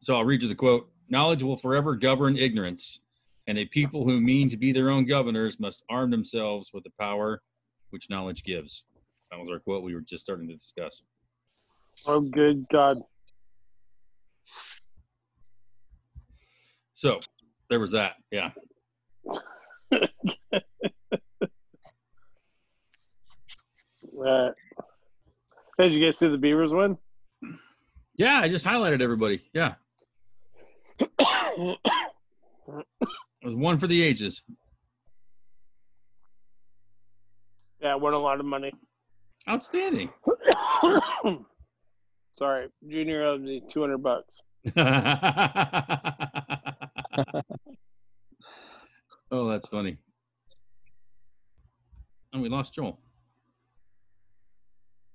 So I'll read you the quote Knowledge will forever govern ignorance, and a people who mean to be their own governors must arm themselves with the power which knowledge gives. That was our quote we were just starting to discuss. Oh, good God. So there was that. Yeah. Uh, did you guys see the Beavers win? Yeah, I just highlighted everybody. Yeah. It was one for the ages. yeah, won a lot of money. Outstanding. Sorry, Junior owed me 200 bucks. oh, that's funny. And we lost Joel.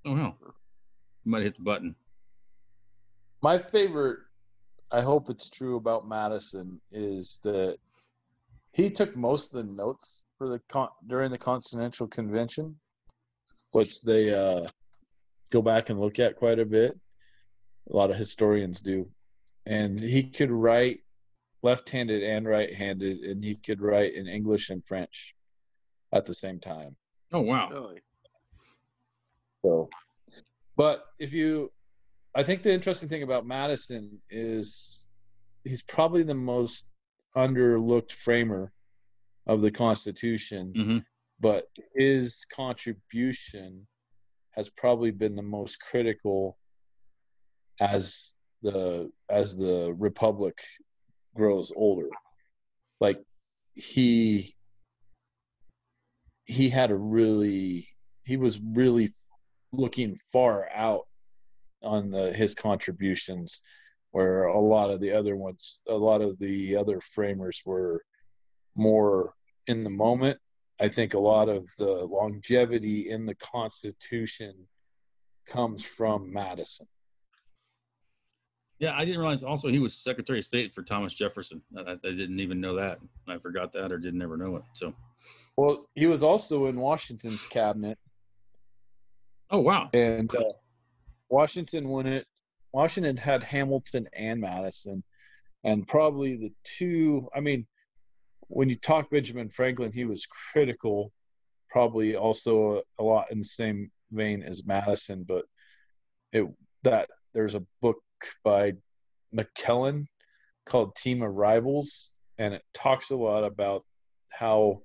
Oh no, you might hit the button. My favorite, I hope it's true about Madison, is that he took most of the notes for the con- during the Continental Convention, which they uh, go back and look at quite a bit. A lot of historians do, and he could write left-handed and right-handed, and he could write in English and French at the same time. Oh wow. Really? So, but if you, I think the interesting thing about Madison is he's probably the most underlooked framer of the Constitution, hmm but his contribution has probably been the most critical as the as the republic grows older. Like he he had a really he was really looking far out on the his contributions where a lot of the other ones a lot of the other framers were more in the moment i think a lot of the longevity in the constitution comes from madison Yeah, I didn't realize also he was Secretary of State for Thomas Jefferson. I, I I didn't even know that. I forgot that or didn't ever know it. So, well he was also in washington's cabinet oh wow. and uh, Washington when it Washington had Hamilton and Madison, and probably the two. I mean, when you talk Benjamin Franklin, he was critical, probably also a, a lot in the same vein as Madison. But it that there's a book by McKellen called Team of Rivals, and it talks a lot about how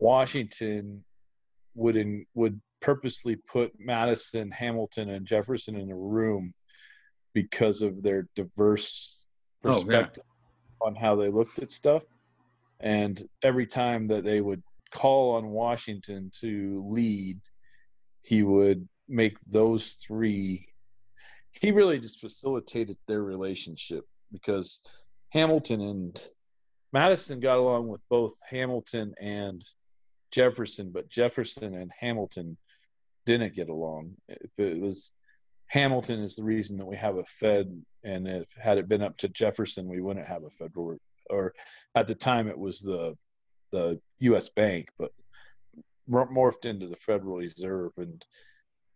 Washington would in, would purposely put Madison, Hamilton, and Jefferson in a room because of their diverse Oh, yeah. perspective on how they looked at stuff. And every time that they would call on Washington to lead, he would make those three. He really just facilitated their relationship because Hamilton and Madison got along with both Hamilton and Jefferson, but Jefferson and Hamilton didn't get along. If it was Hamilton is the reason that we have a Fed, and if had it been up to Jefferson, we wouldn't have a federal. Or at the time, it was the the U.S. Bank, but morphed into the Federal Reserve. And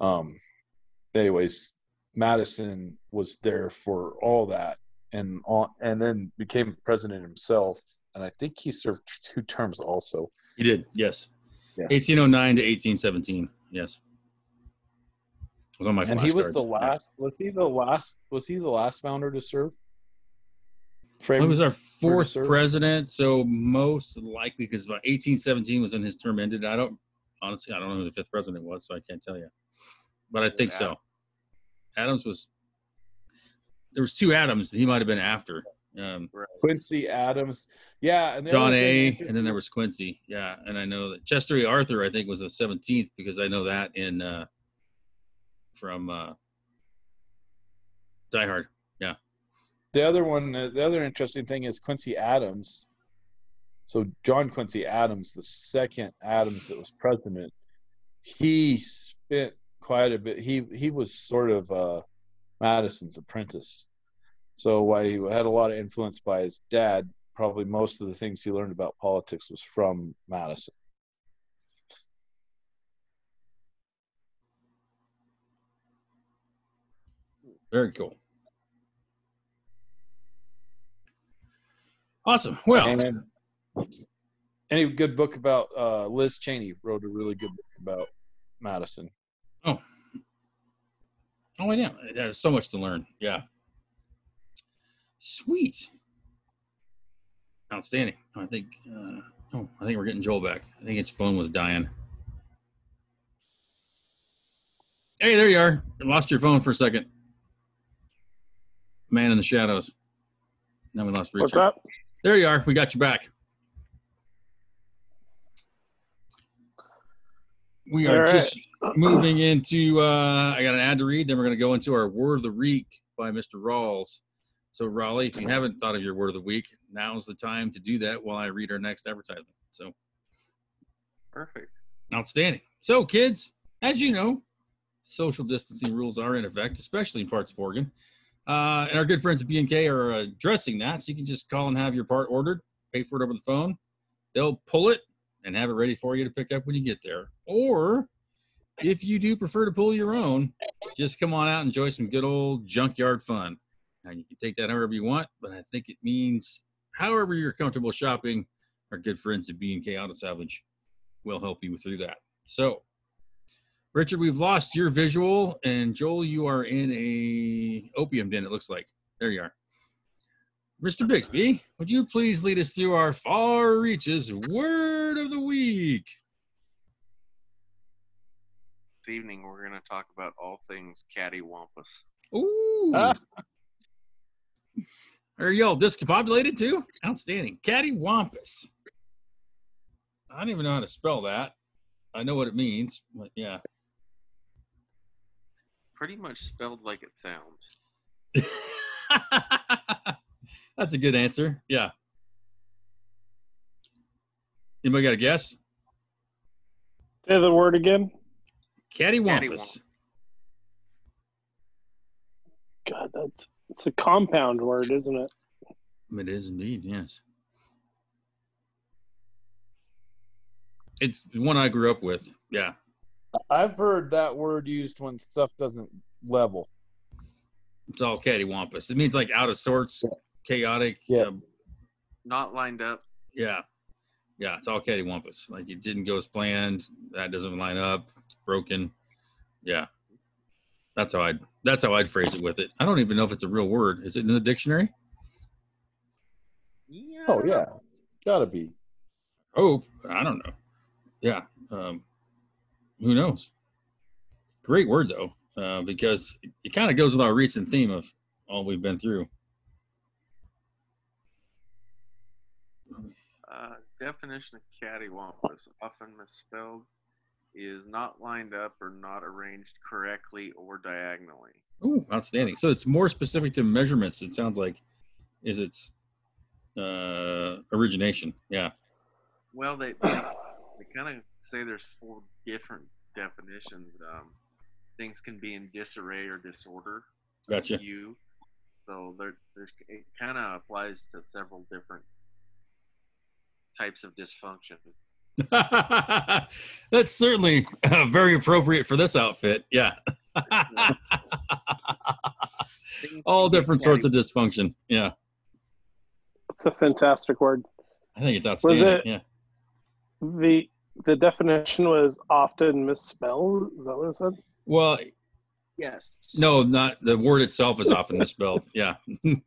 um, anyways, Madison was there for all that, and on, and then became president himself. And I think he served two terms also. He did. Yes. Yes. 1809 to 1817. Yes. It was on my and he was flashcards. the Yeah. last. Was he the last? Was he the last founder to serve? Well, he was our fourth president, so most likely because about 1817 was when his term ended. I don't honestly, I don't know who the fifth president was, so I can't tell you, but I think so. Adams was. There was two Adams that he might have been after. Um, Quincy Adams. Yeah, and John A. thing- and then there was Quincy. Yeah, and I know that Chester A. Arthur, I think, was the 17th because I know that in uh, from uh, Die Hard. Yeah. The other one. uh, The other interesting thing is Quincy Adams. So John Quincy Adams, the second Adams that was president, he spent quite a bit. He he was sort of uh, Madison's apprentice. So while he had a lot of influence by his dad, probably most of the things he learned about politics was from Madison. Very cool. Awesome. Well, And any good book about uh, Liz Cheney wrote a really good book about Madison. oh, oh, yeah, there's so much to learn. Yeah. Sweet. Outstanding. I think. Uh, oh, I think we're getting Joel back. I think his phone was dying. Hey, there you are. I lost your phone for a second. Man in the shadows. Now we lost Richard. What's up? There you are. We got you back. We are All right. just moving into. Uh, I got an ad to read. Then we're going to go into our word of the week by Mr. Rawls. So, Raleigh, if you haven't thought of your word of the week, now's the time to do that while I read our next advertisement. So, Perfect. outstanding. So, kids, as you know, social distancing rules are in effect, especially in parts of Oregon. Uh, and our good friends at B&K are addressing that. So you can just call and have your part ordered, pay for it over the phone. They'll pull it and have it ready for you to pick up when you get there. Or if you do prefer to pull your own, just come on out and enjoy some good old junkyard fun. And you can take that however you want, but I think it means however you're comfortable shopping. Our good friends at B&K Auto Salvage will help you through that. So, Richard, we've lost your visual, and Joel, you are in a opium den. It looks like there you are. Mr. Bixby, would you please lead us through our far reaches word of the week? This evening, we're going to talk about all things cattywampus. Ooh. Ah. Are y'all discombobulated too? Outstanding. Cattywampus. I don't even know how to spell that. I know what it means, but yeah. Pretty much spelled like it sounds. That's a good answer. Yeah. Anybody got a guess? Say the word again. Cattywampus. Cattywampus. God, that's it's a compound word, isn't it? It is indeed, yes. It's one I grew up with. Yeah. I've heard that word used when stuff doesn't level. It's all cattywampus. It means like out of sorts, chaotic. Yeah. um, Not lined up. yeah. Yeah. It's all cattywampus. Like it didn't go as planned. That doesn't line up. It's broken. Yeah. That's how I'd that's how I'd phrase it with it. I don't even know if it's a real word. Is it in the dictionary? Yeah. Oh yeah, gotta be. Oh, I don't know. Yeah. Um, who knows? Great word though, uh, because it, kind of goes with our recent theme of all we've been through. Uh, definition of cattywampus, often misspelled, is not lined up or not arranged correctly or diagonally. Ooh, outstanding. So it's more specific to measurements. It sounds like is its uh, origination. Yeah. Well, they they, they kind of say there's four different definitions. Um, things can be in disarray or disorder. Gotcha. You. So there, there's it kind of applies to several different types of dysfunction. That's certainly uh, very appropriate for this outfit. Yeah. All different sorts of dysfunction. Yeah. It's a fantastic word. I think it's outstanding. Was it- Yeah. The the definition was often misspelled. Is that what it said? Well, Yes. no, not the word itself is often misspelled. Yeah. Not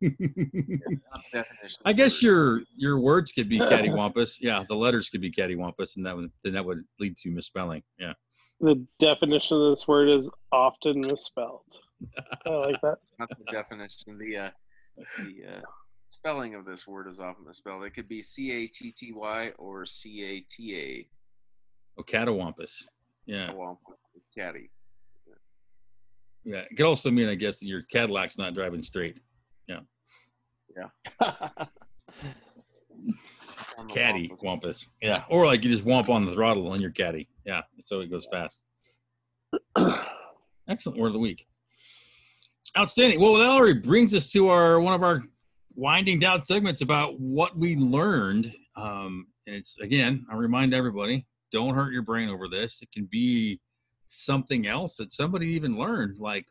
definition. I guess word. your your words could be cattywampus. Yeah, the letters could be cattywampus, and that would then that would lead to misspelling. Yeah. The definition of this word is often misspelled. I like that. not the definition. The uh, the uh, spelling of this word is often misspelled. It could be C A T T Y or C A T Oh, cattywampus. A. Yeah. Well, catty. Yeah. It could also mean, I guess, that your Cadillac's not driving straight. Yeah. Yeah. Caddy wampus. wampus. Yeah. Or like you just womp on the throttle on your caddy. Yeah. So it goes fast. Excellent word of the week. Outstanding. Well, that already brings us to our one of our winding down segments about what we learned. Um, and it's again, I remind everybody: don't hurt your brain over this. It can be something else that somebody even learned, like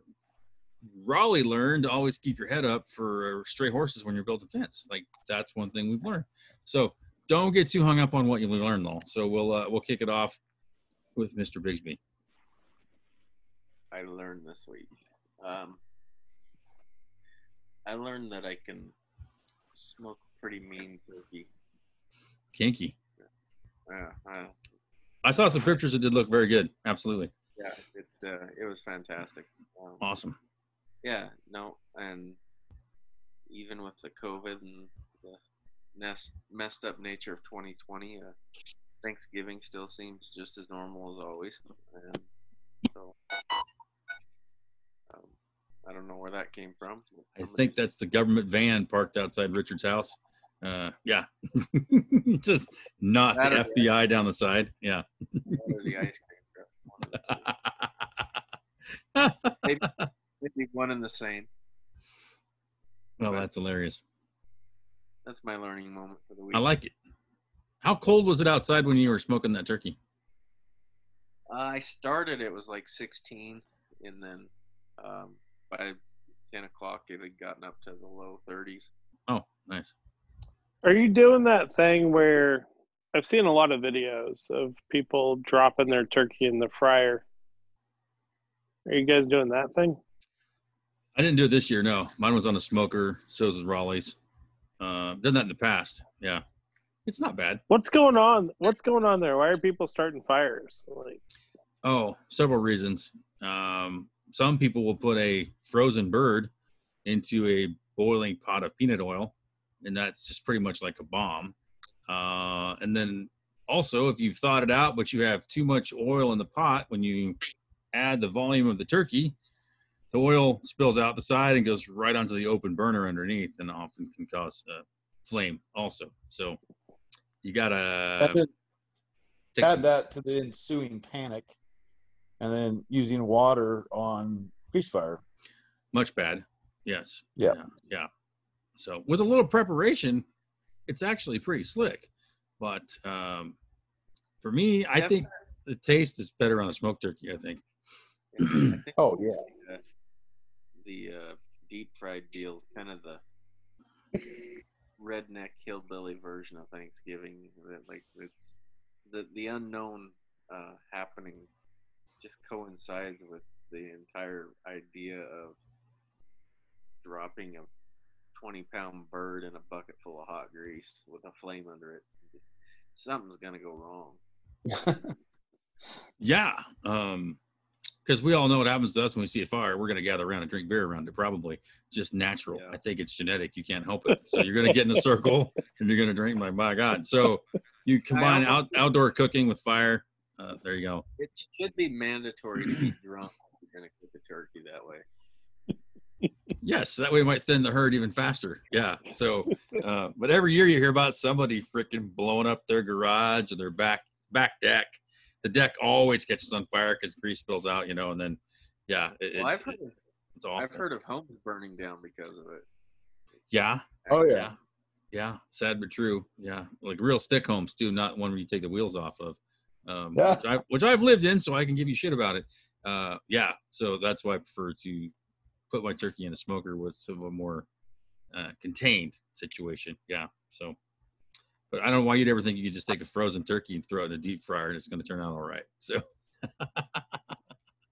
Raleigh learned to always keep your head up for stray horses when you're building fence. Like that's one thing we've learned. So don't get too hung up on what you learned, though. So we'll uh, we'll kick it off with Mr. Bigsby. I learned this week. Um, I learned that I can smoke pretty mean turkey. Kinky. Yeah, uh, I saw some pictures It did look very good. Absolutely. yeah, it uh, it was fantastic. Um, Awesome. yeah, no, and even with the COVID and the nest, messed up nature of 2020, uh, Thanksgiving still seems just as normal as always. And so, um, I don't know where that came from. I think that's the government van parked outside Richard's house. Uh, yeah. Just not the FBI down the side. Yeah. Or the ice cream truck. One of the. Maybe one and the same. well, that's hilarious. That's my learning moment for the week. I like it. How cold was it outside when you were smoking that turkey? Uh, I started it was like 16, and then um, by 10 o'clock it had gotten up to the low 30s. Oh, nice. Are you doing that thing where I've seen a lot of videos of people dropping their turkey in the fryer? Are you guys doing that thing? I didn't do it this year. No, mine was on a smoker. So was Raleigh's. Uh, done that in the past. Yeah, it's not bad. What's going on? What's going on there? Why are people starting fires? Like, Oh, several reasons. Um, some people will put a frozen bird into a boiling pot of peanut oil, and that's just pretty much like a bomb. Uh, and then also, if you've thought it out, but you have too much oil in the pot, when you add the volume of the turkey, the oil spills out the side and goes right onto the open burner underneath, and often can cause a flame also. So you gotta add some- that to the ensuing panic, and then using water on grease fire. much bad. Yes. Yeah. yeah. Yeah. So with a little preparation, it's actually pretty slick. But um, for me, I Def- think the taste is better on a smoked turkey. I think. I think Oh yeah. uh, the uh, deep fried deal, kind of the redneck hillbilly version of Thanksgiving. that, Like it's the the unknown uh, happening just coincides with the entire idea of dropping a twenty pound bird in a bucket full of hot grease with a flame under it. Just, something's gonna go wrong. Yeah. Um, because we all know what happens to us when we see a fire. We're going to gather around and drink beer around it. Probably just natural. Yeah. I think it's genetic. You can't help it. So you're going to get in a circle and you're going to drink. My my God. So you combine out, outdoor cooking with fire. Uh, there you go. It should be mandatory to be drunk if you're gonna cook a turkey that way. Yes, that way it might thin the herd even faster. Yeah. So, uh, but every year you hear about somebody freaking blowing up their garage or their back back deck. The deck always catches on fire because grease spills out, you know, and then yeah, it, Well, it's, I've heard, of, it's awful. I've heard of homes burning down because of it. Yeah, Oh yeah. yeah, yeah. Sad but true. Yeah, like real stick homes too, not one where you take the wheels off of. Um, Yeah. which, I, which I've lived in, so I can give you shit about it. Uh, yeah, so that's why I prefer to put my turkey in a smoker was some of a more uh, contained situation. Yeah, so. But I don't know why you'd ever think you could just take a frozen turkey and throw it in a deep fryer and it's going to turn out all right. So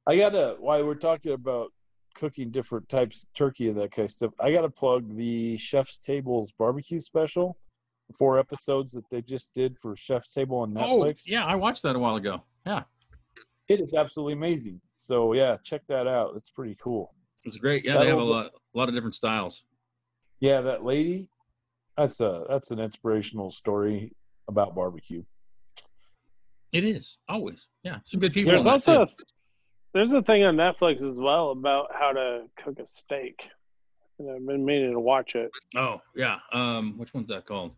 I gotta while we're talking about cooking different types of turkey and that kind of stuff, I gotta plug the Chef's Tables barbecue special. Four episodes that they just did for Chef's Table on Netflix. Oh, yeah, I watched that a while ago. Yeah, It is absolutely amazing. So yeah, check that out. It's pretty cool. It was great. Yeah, they have a lot, a lot of different styles. Yeah, that lady, that's a that's an inspirational story about barbecue. It is always. Yeah, some good people. there's on that, also too. a, there's a thing on Netflix as well about how to cook a steak. And I've been meaning to watch it. Oh yeah. Um, which one's that called?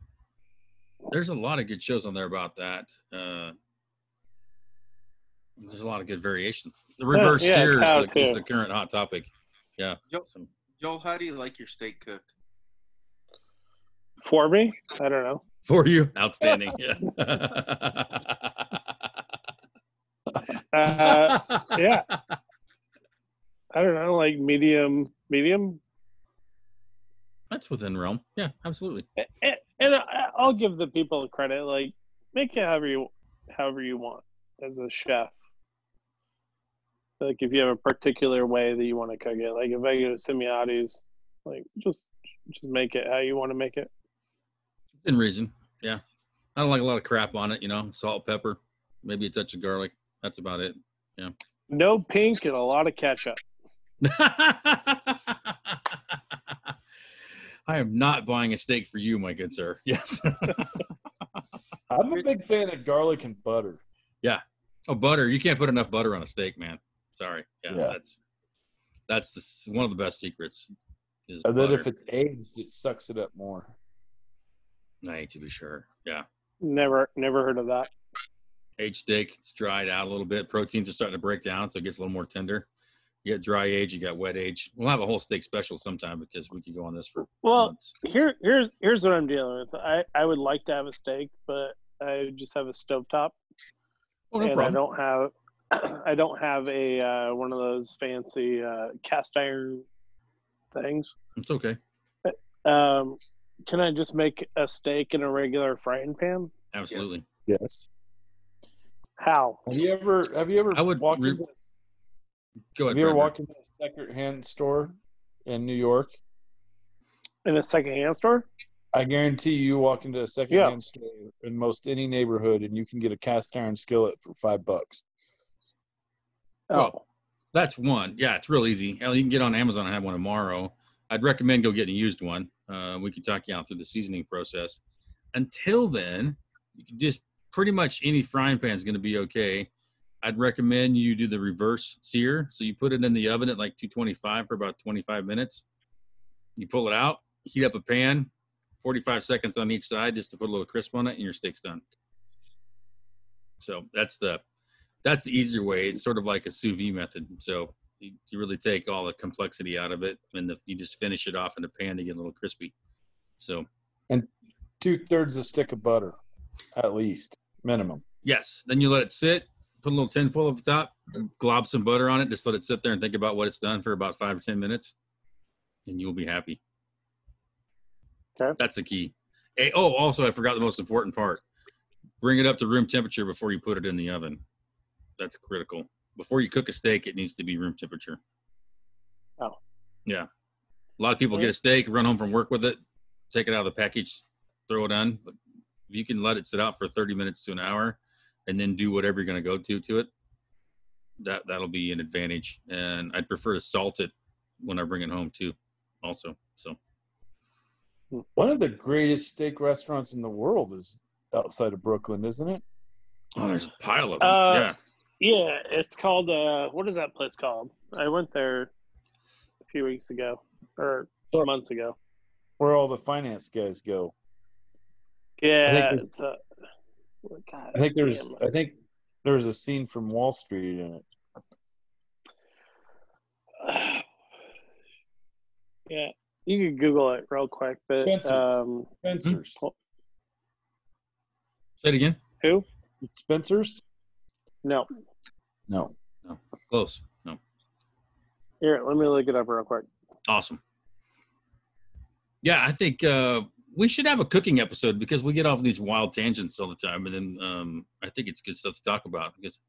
There's a lot of good shows on there about that. Uh, there's a lot of good variation. The reverse yeah, it's sears how is the current hot topic. Yeah. Yep. So- Joel, how do you like your steak cooked? For me, I don't know. for you, outstanding. Yeah. Uh, yeah, I don't know, like medium, medium. That's within realm. Yeah, absolutely. And, and I- I'll give the people credit. Like, make it however you, however you want as a chef. Like, if you have a particular way that you want to cook it, like if I go to Simiati's, like just just make it how you want to make it. In reason. Yeah. I don't like a lot of crap on it. You know, salt, pepper, maybe a touch of garlic. That's about it. Yeah. No pink and a lot of ketchup. I am not buying a steak for you, my good sir. Yes. I'm a big fan of garlic and butter. Yeah. Oh, butter. You can't put enough butter on a steak, man. Sorry. Yeah, Yeah. that's that's the one of the best secrets. Is And then if it's aged, it sucks it up more. Nay, to be sure. Yeah. Never, never heard of that. Aged steak, it's dried out a little bit. Proteins are starting to break down, so it gets a little more tender. You got dry age, you got wet age. We'll have a whole steak special sometime because we could go on this for Well, months. here here's here's what I'm dealing with. I I would like to have a steak, but I just have a stovetop, Oh, no and I don't have I don't have a uh, one of those fancy uh, cast iron things. It's okay. Um, can I just make a steak in a regular frying pan? Absolutely. Yes. How? Have you ever have you ever I would walked re- into Go ahead. have you ever Bradford. walked into a second hand store in New York? In a secondhand store? I guarantee you walk into a second Yeah. hand store in most any neighborhood and you can get a cast iron skillet for five bucks. Oh, Well, That's one. Yeah, it's real easy. Hell, you can get on Amazon and have one tomorrow. I'd recommend go getting a used one. Uh, we can talk you out through the seasoning process. Until then, you can just pretty much any frying pan is going to be okay. I'd recommend you do the reverse sear. So you put it in the oven at like 225 for about 25 minutes. You pull it out, heat up a pan, 45 seconds on each side just to put a little crisp on it, and your steak's done. So that's the that's the easier way. It's sort of like a sous vide method. So you, you really take all the complexity out of it, and the, you just finish it off in the pan to get a little crispy. So and Two thirds a stick of butter, at least minimum. yes, then you let it sit. Put a little tin foil at the top, glob some butter on it. Just let it sit there and think about what it's done for about five or ten minutes, and you'll be happy. Okay. That's the key. Hey, oh, also, I forgot the most important part. Bring it up to room temperature before you put it in the oven. That's critical. Before you cook a steak, it needs to be room temperature. Oh. Yeah. A lot of people get a steak, run home from work with it, take it out of the package, throw it on. But if you can let it sit out for 30 minutes to an hour and then do whatever you're going to go to to it, that that'll be an advantage. And I'd prefer to salt it when I bring it home too, also. So One of the greatest steak restaurants in the world is outside of Brooklyn, isn't it? oh, there's a pile of them. Uh, yeah. Yeah. It's called. Uh, what is that place called? I went there a few weeks ago or months ago. Where all the finance guys go. Yeah, think it's a. God, I think there's damn. I think there's a scene from Wall Street in it. yeah, you could Google it real quick, but Spencer. um, Spencer's. Say it again. who? Spencer's? No, No. No. Close. No. here, let me look it up real quick. Awesome. Yeah, I think uh, we should have a cooking episode because we get off these wild tangents all the time, and then um, I think it's good stuff to talk about because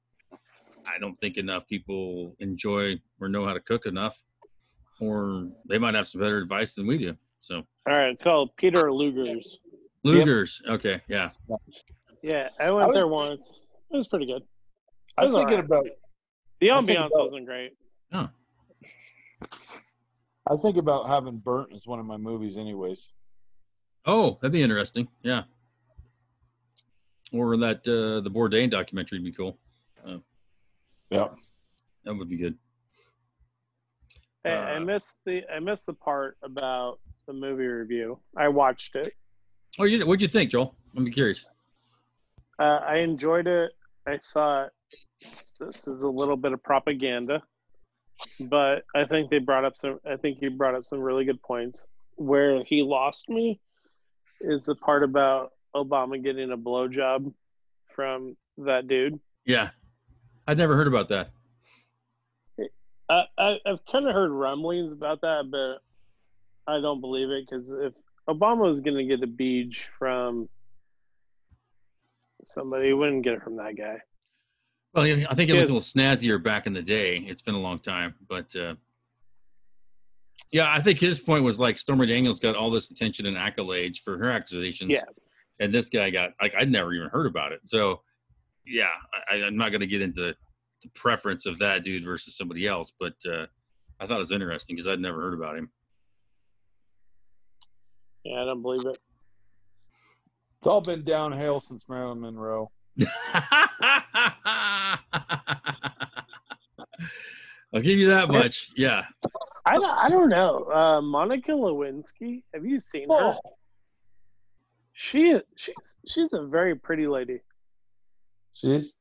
I don't think enough people enjoy or know how to cook enough, or they might have some better advice than we do. So All right, it's called Peter Luger's. Luger's, okay, yeah, Yeah, I went I was- there once. It was pretty good. I was thinking alright. about The I was thinking ambiance about- wasn't great. I was thinking about having Burnt as one of my movies anyways. oh, that'd be interesting, yeah. Or that uh, the Bourdain documentary would be cool. Yeah. That would be good. I, I Uh, missed the I missed the part about the movie review. I watched it. Oh, you, what'd you think, Joel? I'm curious. Uh, I enjoyed it. I thought this is a little bit of propaganda, but I think they brought up some. I think you brought up some really good points. Where he lost me is the part about Obama getting a blowjob from that dude. Yeah, I'd never heard about that. I, I I've kind of heard rumblings about that, but I don't believe it because if Obama was going to get a beach from somebody, he wouldn't get it from that guy. Well, I think it looked a little snazzier back in the day. It's been a long time, but uh, yeah, I think his point was like Stormy Daniels got all this attention and accolades for her accusations, Yeah. and this guy got like I'd never even heard about it. So, yeah, I, I'm not going to get into the preference of that dude versus somebody else, but uh, I thought it was interesting because I'd never heard about him. Yeah, I don't believe it. It's all been downhill since Marilyn Monroe. I'll give you that much. Yeah. I don't, I don't know. Uh, Monica Lewinsky, have you seen her? Oh, She she's she's a very pretty lady. she's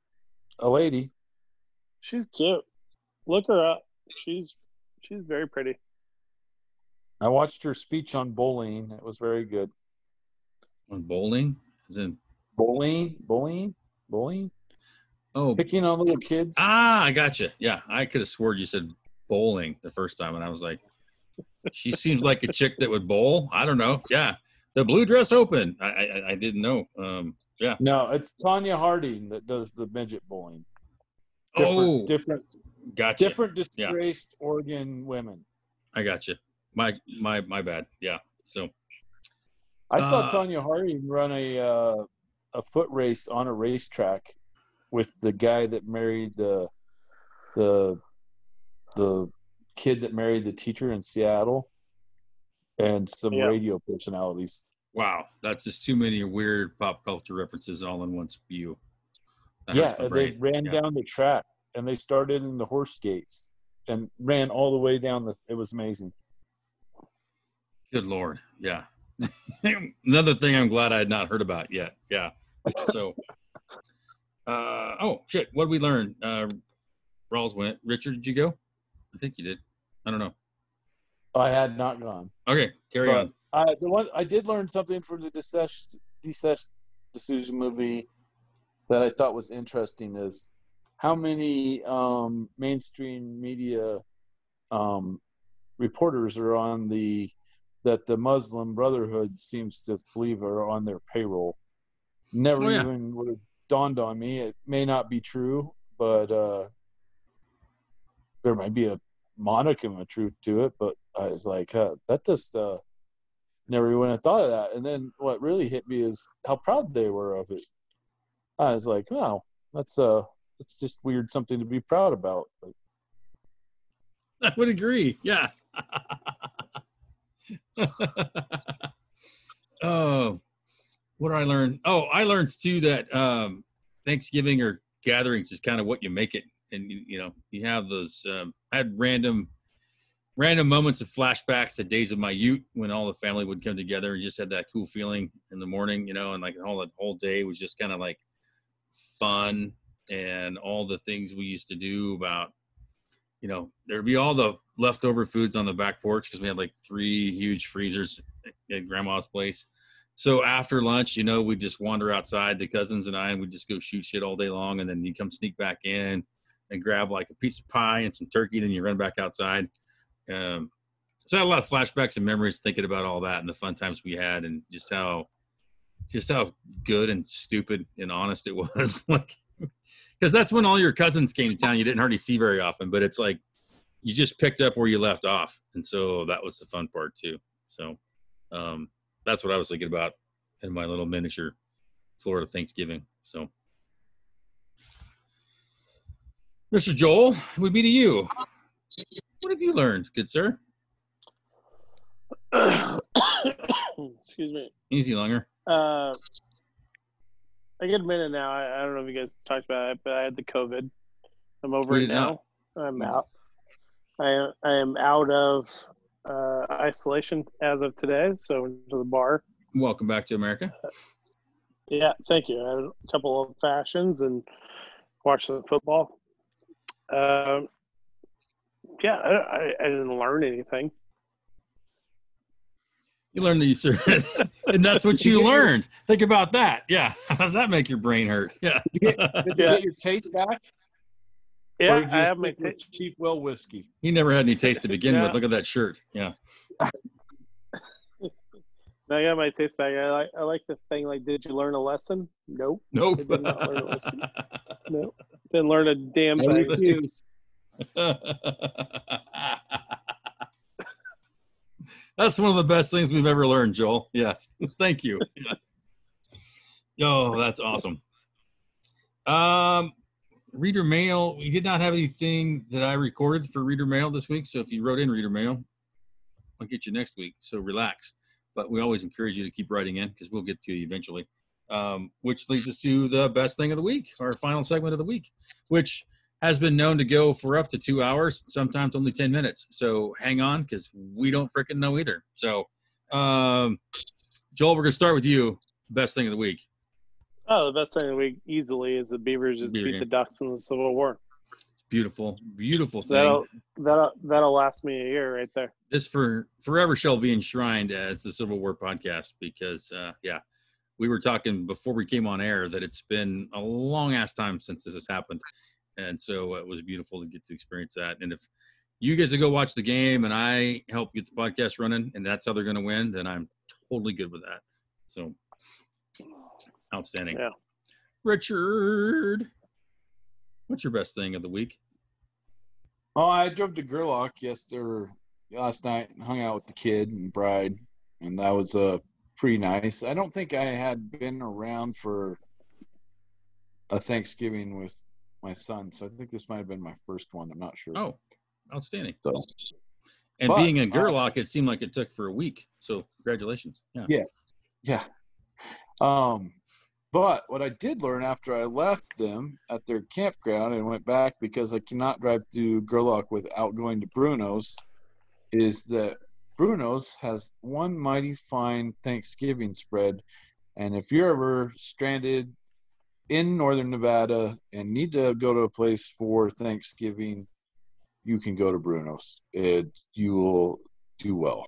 a lady. She's cute. Look her up. she's she's very pretty. I watched her speech on bowling. It was very good. On bowling, as in Bowling, bowling, bowling. oh Picking on little kids. ah, I got you. Yeah, I could have swore you said bowling the first time, and I was like, she seems like a chick that would bowl. I don't know. Yeah, the blue dress open. I I, I didn't know. Um, yeah. No, it's Tonya Harding that does the midget bowling. Different, oh, different, gotcha. different disgraced Oregon women. I got you. My my my bad. Yeah. So I saw Uh, Tonya Harding run a uh, a foot race on a racetrack with the guy that married the the the kid that married the teacher in Seattle, and some Yeah. radio personalities. wow, that's just too many weird pop culture references all in one spew. That yeah, they ran Yeah. down the track and they started in the horse gates and ran all the way down the. It was amazing. Good lord. Yeah. Another thing I'm glad I had not heard about yet. Yeah. So uh oh shit. What did we learn? Uh Rawls went. Richard, did you go? I think you did. I don't know. I had not gone. Okay, carry But on. I the one I did learn something from the Deces Deces decision movie that I thought was interesting is how many um, mainstream media um, reporters are on the that the Muslim Brotherhood seems to believe are on their payroll. Never Oh, yeah. even would have dawned on me. It may not be true, but uh, there might be a modicum of truth to it. But I was like, uh, that just uh, never even have thought of that. And then what really hit me is how proud they were of it. I was like, wow, that's uh, that's just weird, something to be proud about. But I would agree. Yeah. oh, what did I learn? Oh, I learned too that um, Thanksgiving or gatherings is kind of what you make it, and you, you know you have those. Um, I had random, random moments of flashbacks to days of my youth when all the family would come together and just had that cool feeling in the morning, you know, and like all the whole day was just kind of like fun and all the things we used to do about you know, there'd be all the leftover foods on the back porch because we had like three huge freezers at grandma's place. So after lunch, you know, we'd just wander outside, the cousins and I, and we'd just go shoot shit all day long. And then you come sneak back in and grab like a piece of pie and some turkey. Then you run back outside. Um, so I had a lot of flashbacks and memories thinking about all that and the fun times we had and just how, just how good and stupid and honest it was. like, because that's when all your cousins came to town. You didn't hardly see very often, but it's like you just picked up where you left off, and so that was the fun part too. So um, that's what I was thinking about in my little miniature Florida Thanksgiving. So, Mr. Joel, it would be to you. What have you learned, good sir? Excuse me. Easy, longer. Uh, I get a minute now. I, I don't know if you guys talked about it, but I had the COVID. I'm over it now. I'm out. I I am out of uh, isolation as of today. So went to the bar. Welcome back to America. Yeah, thank you. I had a couple of fashions and watched the football. Um, yeah, I, I, I didn't learn anything. You learned that you sir, and that's what you learned. Think about that. Yeah, how does that make your brain hurt? Yeah. did you get, did you Yeah. get your taste back? Yeah, or did you I have my. stick with ta- cheap well whiskey. He never had any taste to begin Yeah. with. Look at that shirt. Yeah. I got my taste back. I like. I like the thing. Like, did you learn a lesson? Nope. Nope. I did not learn a lesson. Nope. Didn't learn a damn I thing. refuse. That's one of the best things we've ever learned, Joel. Yes. Thank you. Yeah. Oh, that's awesome. Um, reader mail. We did not have anything that I recorded for reader mail this week. So if you wrote in reader mail, I'll get you next week. So relax. But we always encourage you to keep writing in because we'll get to you eventually. Um, which leads us to the best thing of the week, our final segment of the week, which has been known to go for up to two hours, sometimes only 10 minutes. So hang on because we don't freaking know either. So, um, Joel, we're going to start with you. Best thing of the week. Oh, the best thing of the week easily is the Beavers just Beaver beat game. the Ducks in the Civil War. It's beautiful, beautiful thing. That'll that'll that'll last me a year right there. this for forever shall be enshrined as the Civil War podcast because uh yeah, we were talking before we came on air that it's been a long ass time since this has happened. And so it was beautiful to get to experience that. And if you get to go watch the game and I help get the podcast running and that's how they're gonna win, then I'm totally good with that. So outstanding. Yeah. Richard. What's your best thing of the week? Oh, I drove to Gerlach yesterday, last night, and hung out with the kid and bride, and that was uh pretty nice. I don't think I had been around for a Thanksgiving with my son, so I think this might have been my first one. I'm not sure. Oh, outstanding. so And But, being in uh, Gerlach, it seemed like it took for a week. So congratulations. Yeah. Yeah. yeah. Um, but what I did learn after I left them at their campground and went back because I cannot drive through Gerlach without going to Bruno's is that Bruno's has one mighty fine Thanksgiving spread. And if you're ever stranded in northern Nevada and need to go to a place for Thanksgiving, you can go to Bruno's. It you will do well.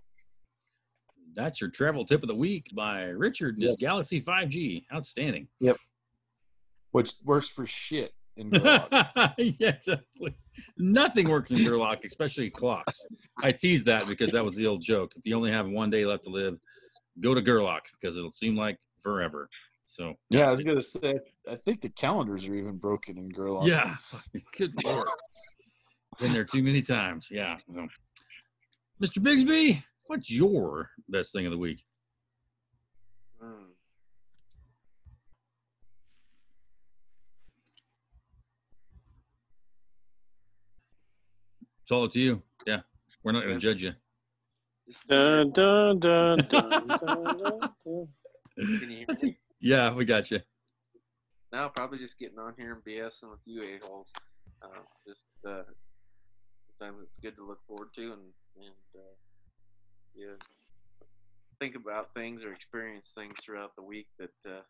That's your travel tip of the week by Richard. This Yes. Galaxy 5G. Outstanding. Yep. Which works for shit in Gerlach. yeah, exactly. Nothing works in Gerlach, especially clocks. I tease that because that was the old joke. If you only have one day left to live, go to Gerlach because it'll seem like forever. So Yeah, I was gonna say. I think the calendars are even broken in Gerlach. yeah, good lord. Been there too many times. Yeah. So. Mr. Bigsby, what's your best thing of the week? Mm. It's all up to you. Yeah. We're not going to judge you. Dun, dun, dun, dun, dun, dun, dun. Can you hear me? Yeah, we got you. Now probably just getting on here and BSing with you a-holes. Uh, just uh, sometimes it's good to look forward to and and uh, yeah, think about things or experience things throughout the week that uh,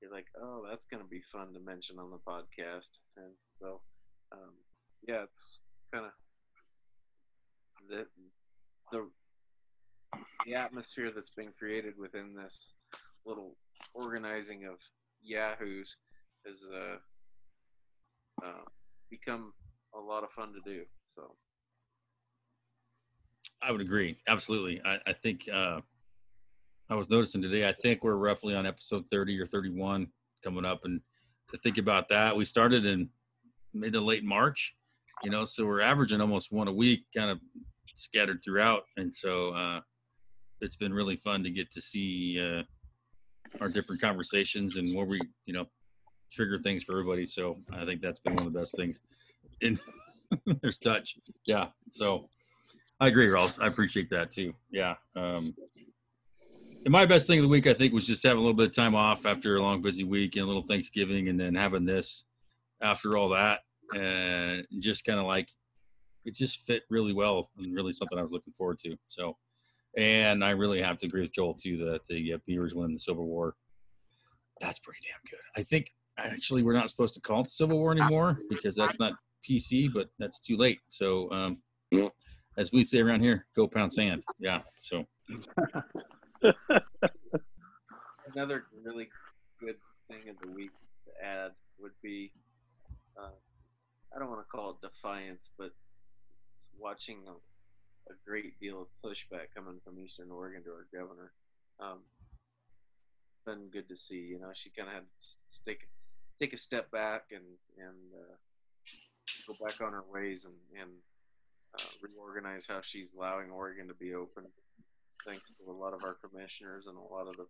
you're like, oh, that's going to be fun to mention on the podcast. And so, um, yeah, it's kind of the the the atmosphere that's been created within this little organizing of yahoos has uh, uh, become a lot of fun to do. So I would agree. Absolutely. I, I think uh, I was noticing today, I think we're roughly on episode 30 or 31 coming up. And to think about that, we started in mid to late March, you know, so we're averaging almost one a week, kind of scattered throughout. And so uh, it's been really fun to get to see uh, our different conversations and where we, you know, trigger things for everybody. So I think that's been one of the best things. And there's Dutch. Yeah. So I agree, Ross. I appreciate that too. Yeah. Um, and my best thing of the week, I think, was just having a little bit of time off after a long, busy week and a little Thanksgiving, and then having this after all that, and just kind of like it just fit really well and really something I was looking forward to. So, and I really have to agree with Joel too that the uh, Beavers win the Civil War. That's pretty damn good. I think actually we're not supposed to call it the Civil War anymore because that's not PC, but that's too late. So, um, as we say around here, go pound sand. Yeah. So another really good thing of the week to add would be uh, I don't want to call it defiance, but watching a, a great deal of pushback coming from Eastern Oregon to our governor. Um, been good to see. You know, she kind of had to take take a step back and and uh, go back on her ways and and uh, reorganize how she's allowing Oregon to be open. Thanks to a lot of our commissioners and a lot of the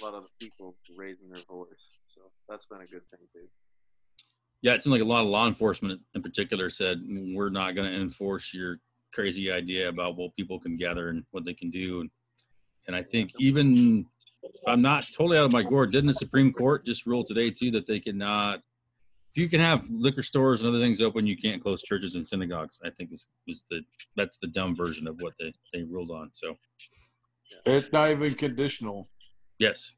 a lot of the people raising their voice. So that's been a good thing too. yeah, it seemed like a lot of law enforcement in particular said we're not going to enforce your crazy idea about what people can gather and what they can do. And, and I think even if I'm not totally out of my gourd, didn't the Supreme Court just rule today too that they cannot, if you can have liquor stores and other things open, you can't close churches and synagogues. I think is was the that's the dumb version of what they they ruled on. So It's not even conditional. yes,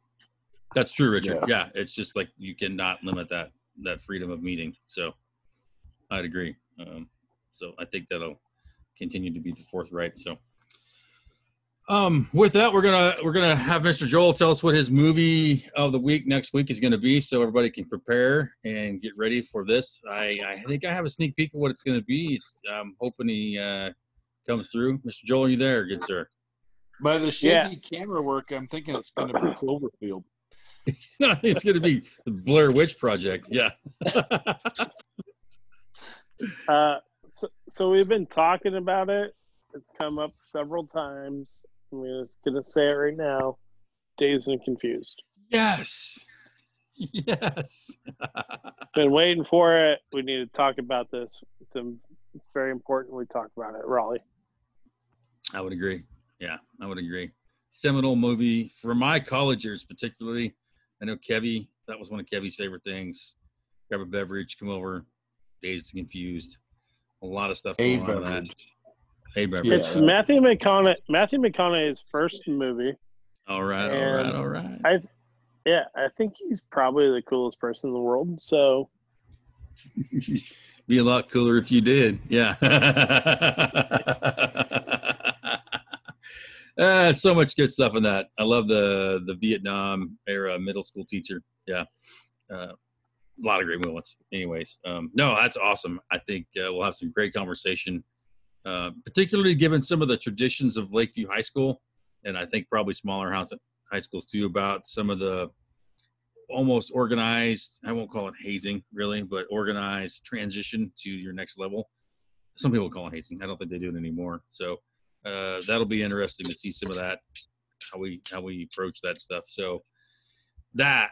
that's true, Richard. Yeah. Yeah, it's just like you cannot limit that that freedom of meeting. So I'd agree. Um, so I think that'll continue to be the forthright. So, um, with that, we're gonna we're gonna have Mr. Joel tell us what his movie of the week next week is going to be, so everybody can prepare and get ready for this. I I think I have a sneak peek of what it's going to be. It's I'm hoping he uh, comes through. Mr. Joel, are you there, good sir? By the shaky Yeah. camera work, I'm thinking it's going to be Cloverfield. it's going to be the Blair Witch Project. Yeah. Uh, so, so we've been talking about it. It's come up several times. I'm just gonna say it right now. Dazed and confused. yes. Yes. Been waiting for it. We need to talk about this. It's a, it's very important we talk about it, Raleigh. I would agree. Yeah, I would agree. Seminal movie for my college years, particularly. I know Kevy. That was one of Kevy's favorite things. Grab a beverage, come over, dazed and confused. A lot of stuff going on that. Beverage. A beverage. Yeah. It's Matthew McConaughey. Matthew McConaughey's first movie. All right, all right, all right. I, yeah, I think he's probably the coolest person in the world. So Be a lot cooler if you did. Yeah. uh, so much good stuff in that. I love the the Vietnam era middle school teacher. Yeah. Uh, a lot of great moments. Anyways, um, no, that's awesome. I think uh, we'll have some great conversation, uh, particularly given some of the traditions of Lakeview High School, and I think probably smaller high schools too, about some of the almost organized i won't call it hazing really but organized transition to your next level. Some people call it hazing. I don't think they do it anymore. So uh, that'll be interesting to see some of that how we how we approach that stuff. So that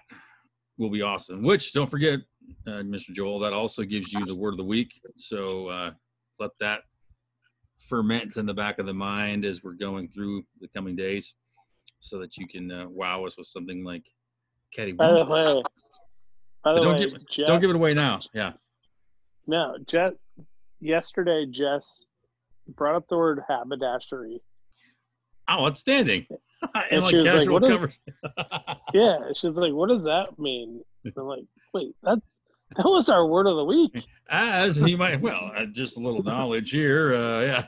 will be awesome which don't forget uh, mr joel that also gives you the word of the week. So uh, let that ferment in the back of the mind as we're going through the coming days so that you can uh, wow us with something like Caddy by the way, by the don't way, give- Jess, Don't give it away now. Yeah. No, Jess. Yesterday, Jess brought up the word haberdashery. Oh, outstanding. and And like she was like, casual "What is-" covers. Yeah, she's like, "What does that mean?" And I'm like, "Wait, that that was our word of the week." As you might, well, uh, just a little knowledge here. Uh, yeah.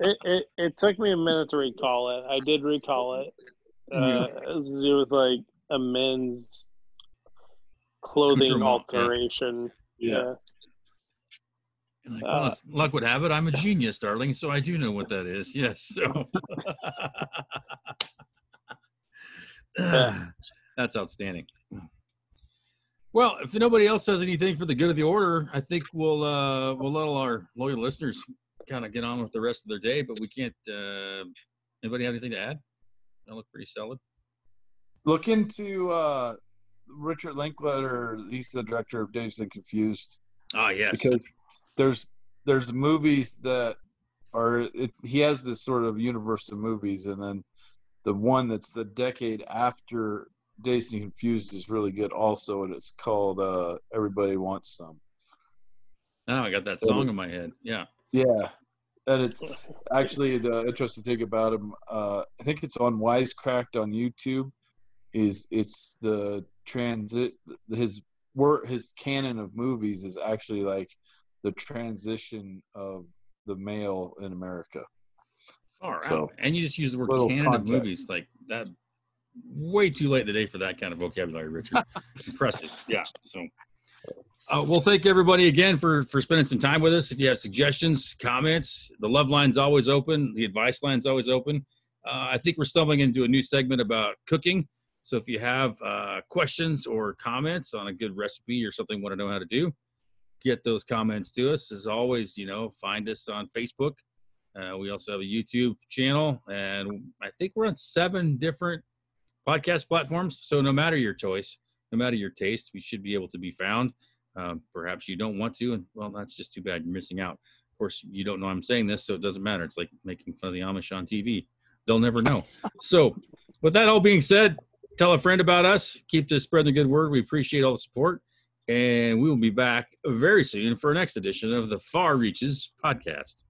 It, it it took me a minute to recall it. I did recall it. Uh, Yeah. It was to do with like a men's clothing yeah. alteration. Yeah. And like, Uh, well, as luck would have it, I'm a genius, darling, so I do know what that is. Yes. So that's outstanding. Well, if nobody else has anything for the good of the order, I think we'll uh, we'll let all our loyal listeners kind of get on with the rest of their day. But we can't. Uh, anybody have anything to add? That look pretty solid. Look into uh, Richard Linklater. He's the director of Dazed and Confused. Ah, yes. because there's there's movies that are it, he has this sort of universe of movies and then the one that's the decade after Dazed and Confused is really good also and it's called uh Everybody Wants Some. now I got that song in my head. Yeah. Yeah. And it's actually the interesting thing about him, uh I think it's on Wisecracked on YouTube, is it's the transit his work his canon of movies is actually like the transition of the male in America. All right. So, and you just use the word canon of movies like that. Way too late in the day for that kind of vocabulary, Richard. Impressive. Yeah. So, uh, well, thank everybody again for for spending some time with us. If you have suggestions, comments, the love line's always open. The advice line's always open. Uh, I think we're stumbling into a new segment about cooking. So if you have uh, questions or comments on a good recipe or something want to know how to do, get those comments to us. As always, you know, find us on Facebook. Uh, we also have a YouTube channel, and I think we're on seven different podcast platforms. So no matter your choice, no matter your taste, we should be able to be found. Um, perhaps you don't want to, and well, that's just too bad. You're missing out. Of course, you don't know I'm saying this, so it doesn't matter. It's like making fun of the Amish on TV. They'll never know. so, with that all being said, tell a friend about us. Keep this spreading the good word. We appreciate all the support, and we will be back very soon for our next edition of the Far Reaches podcast.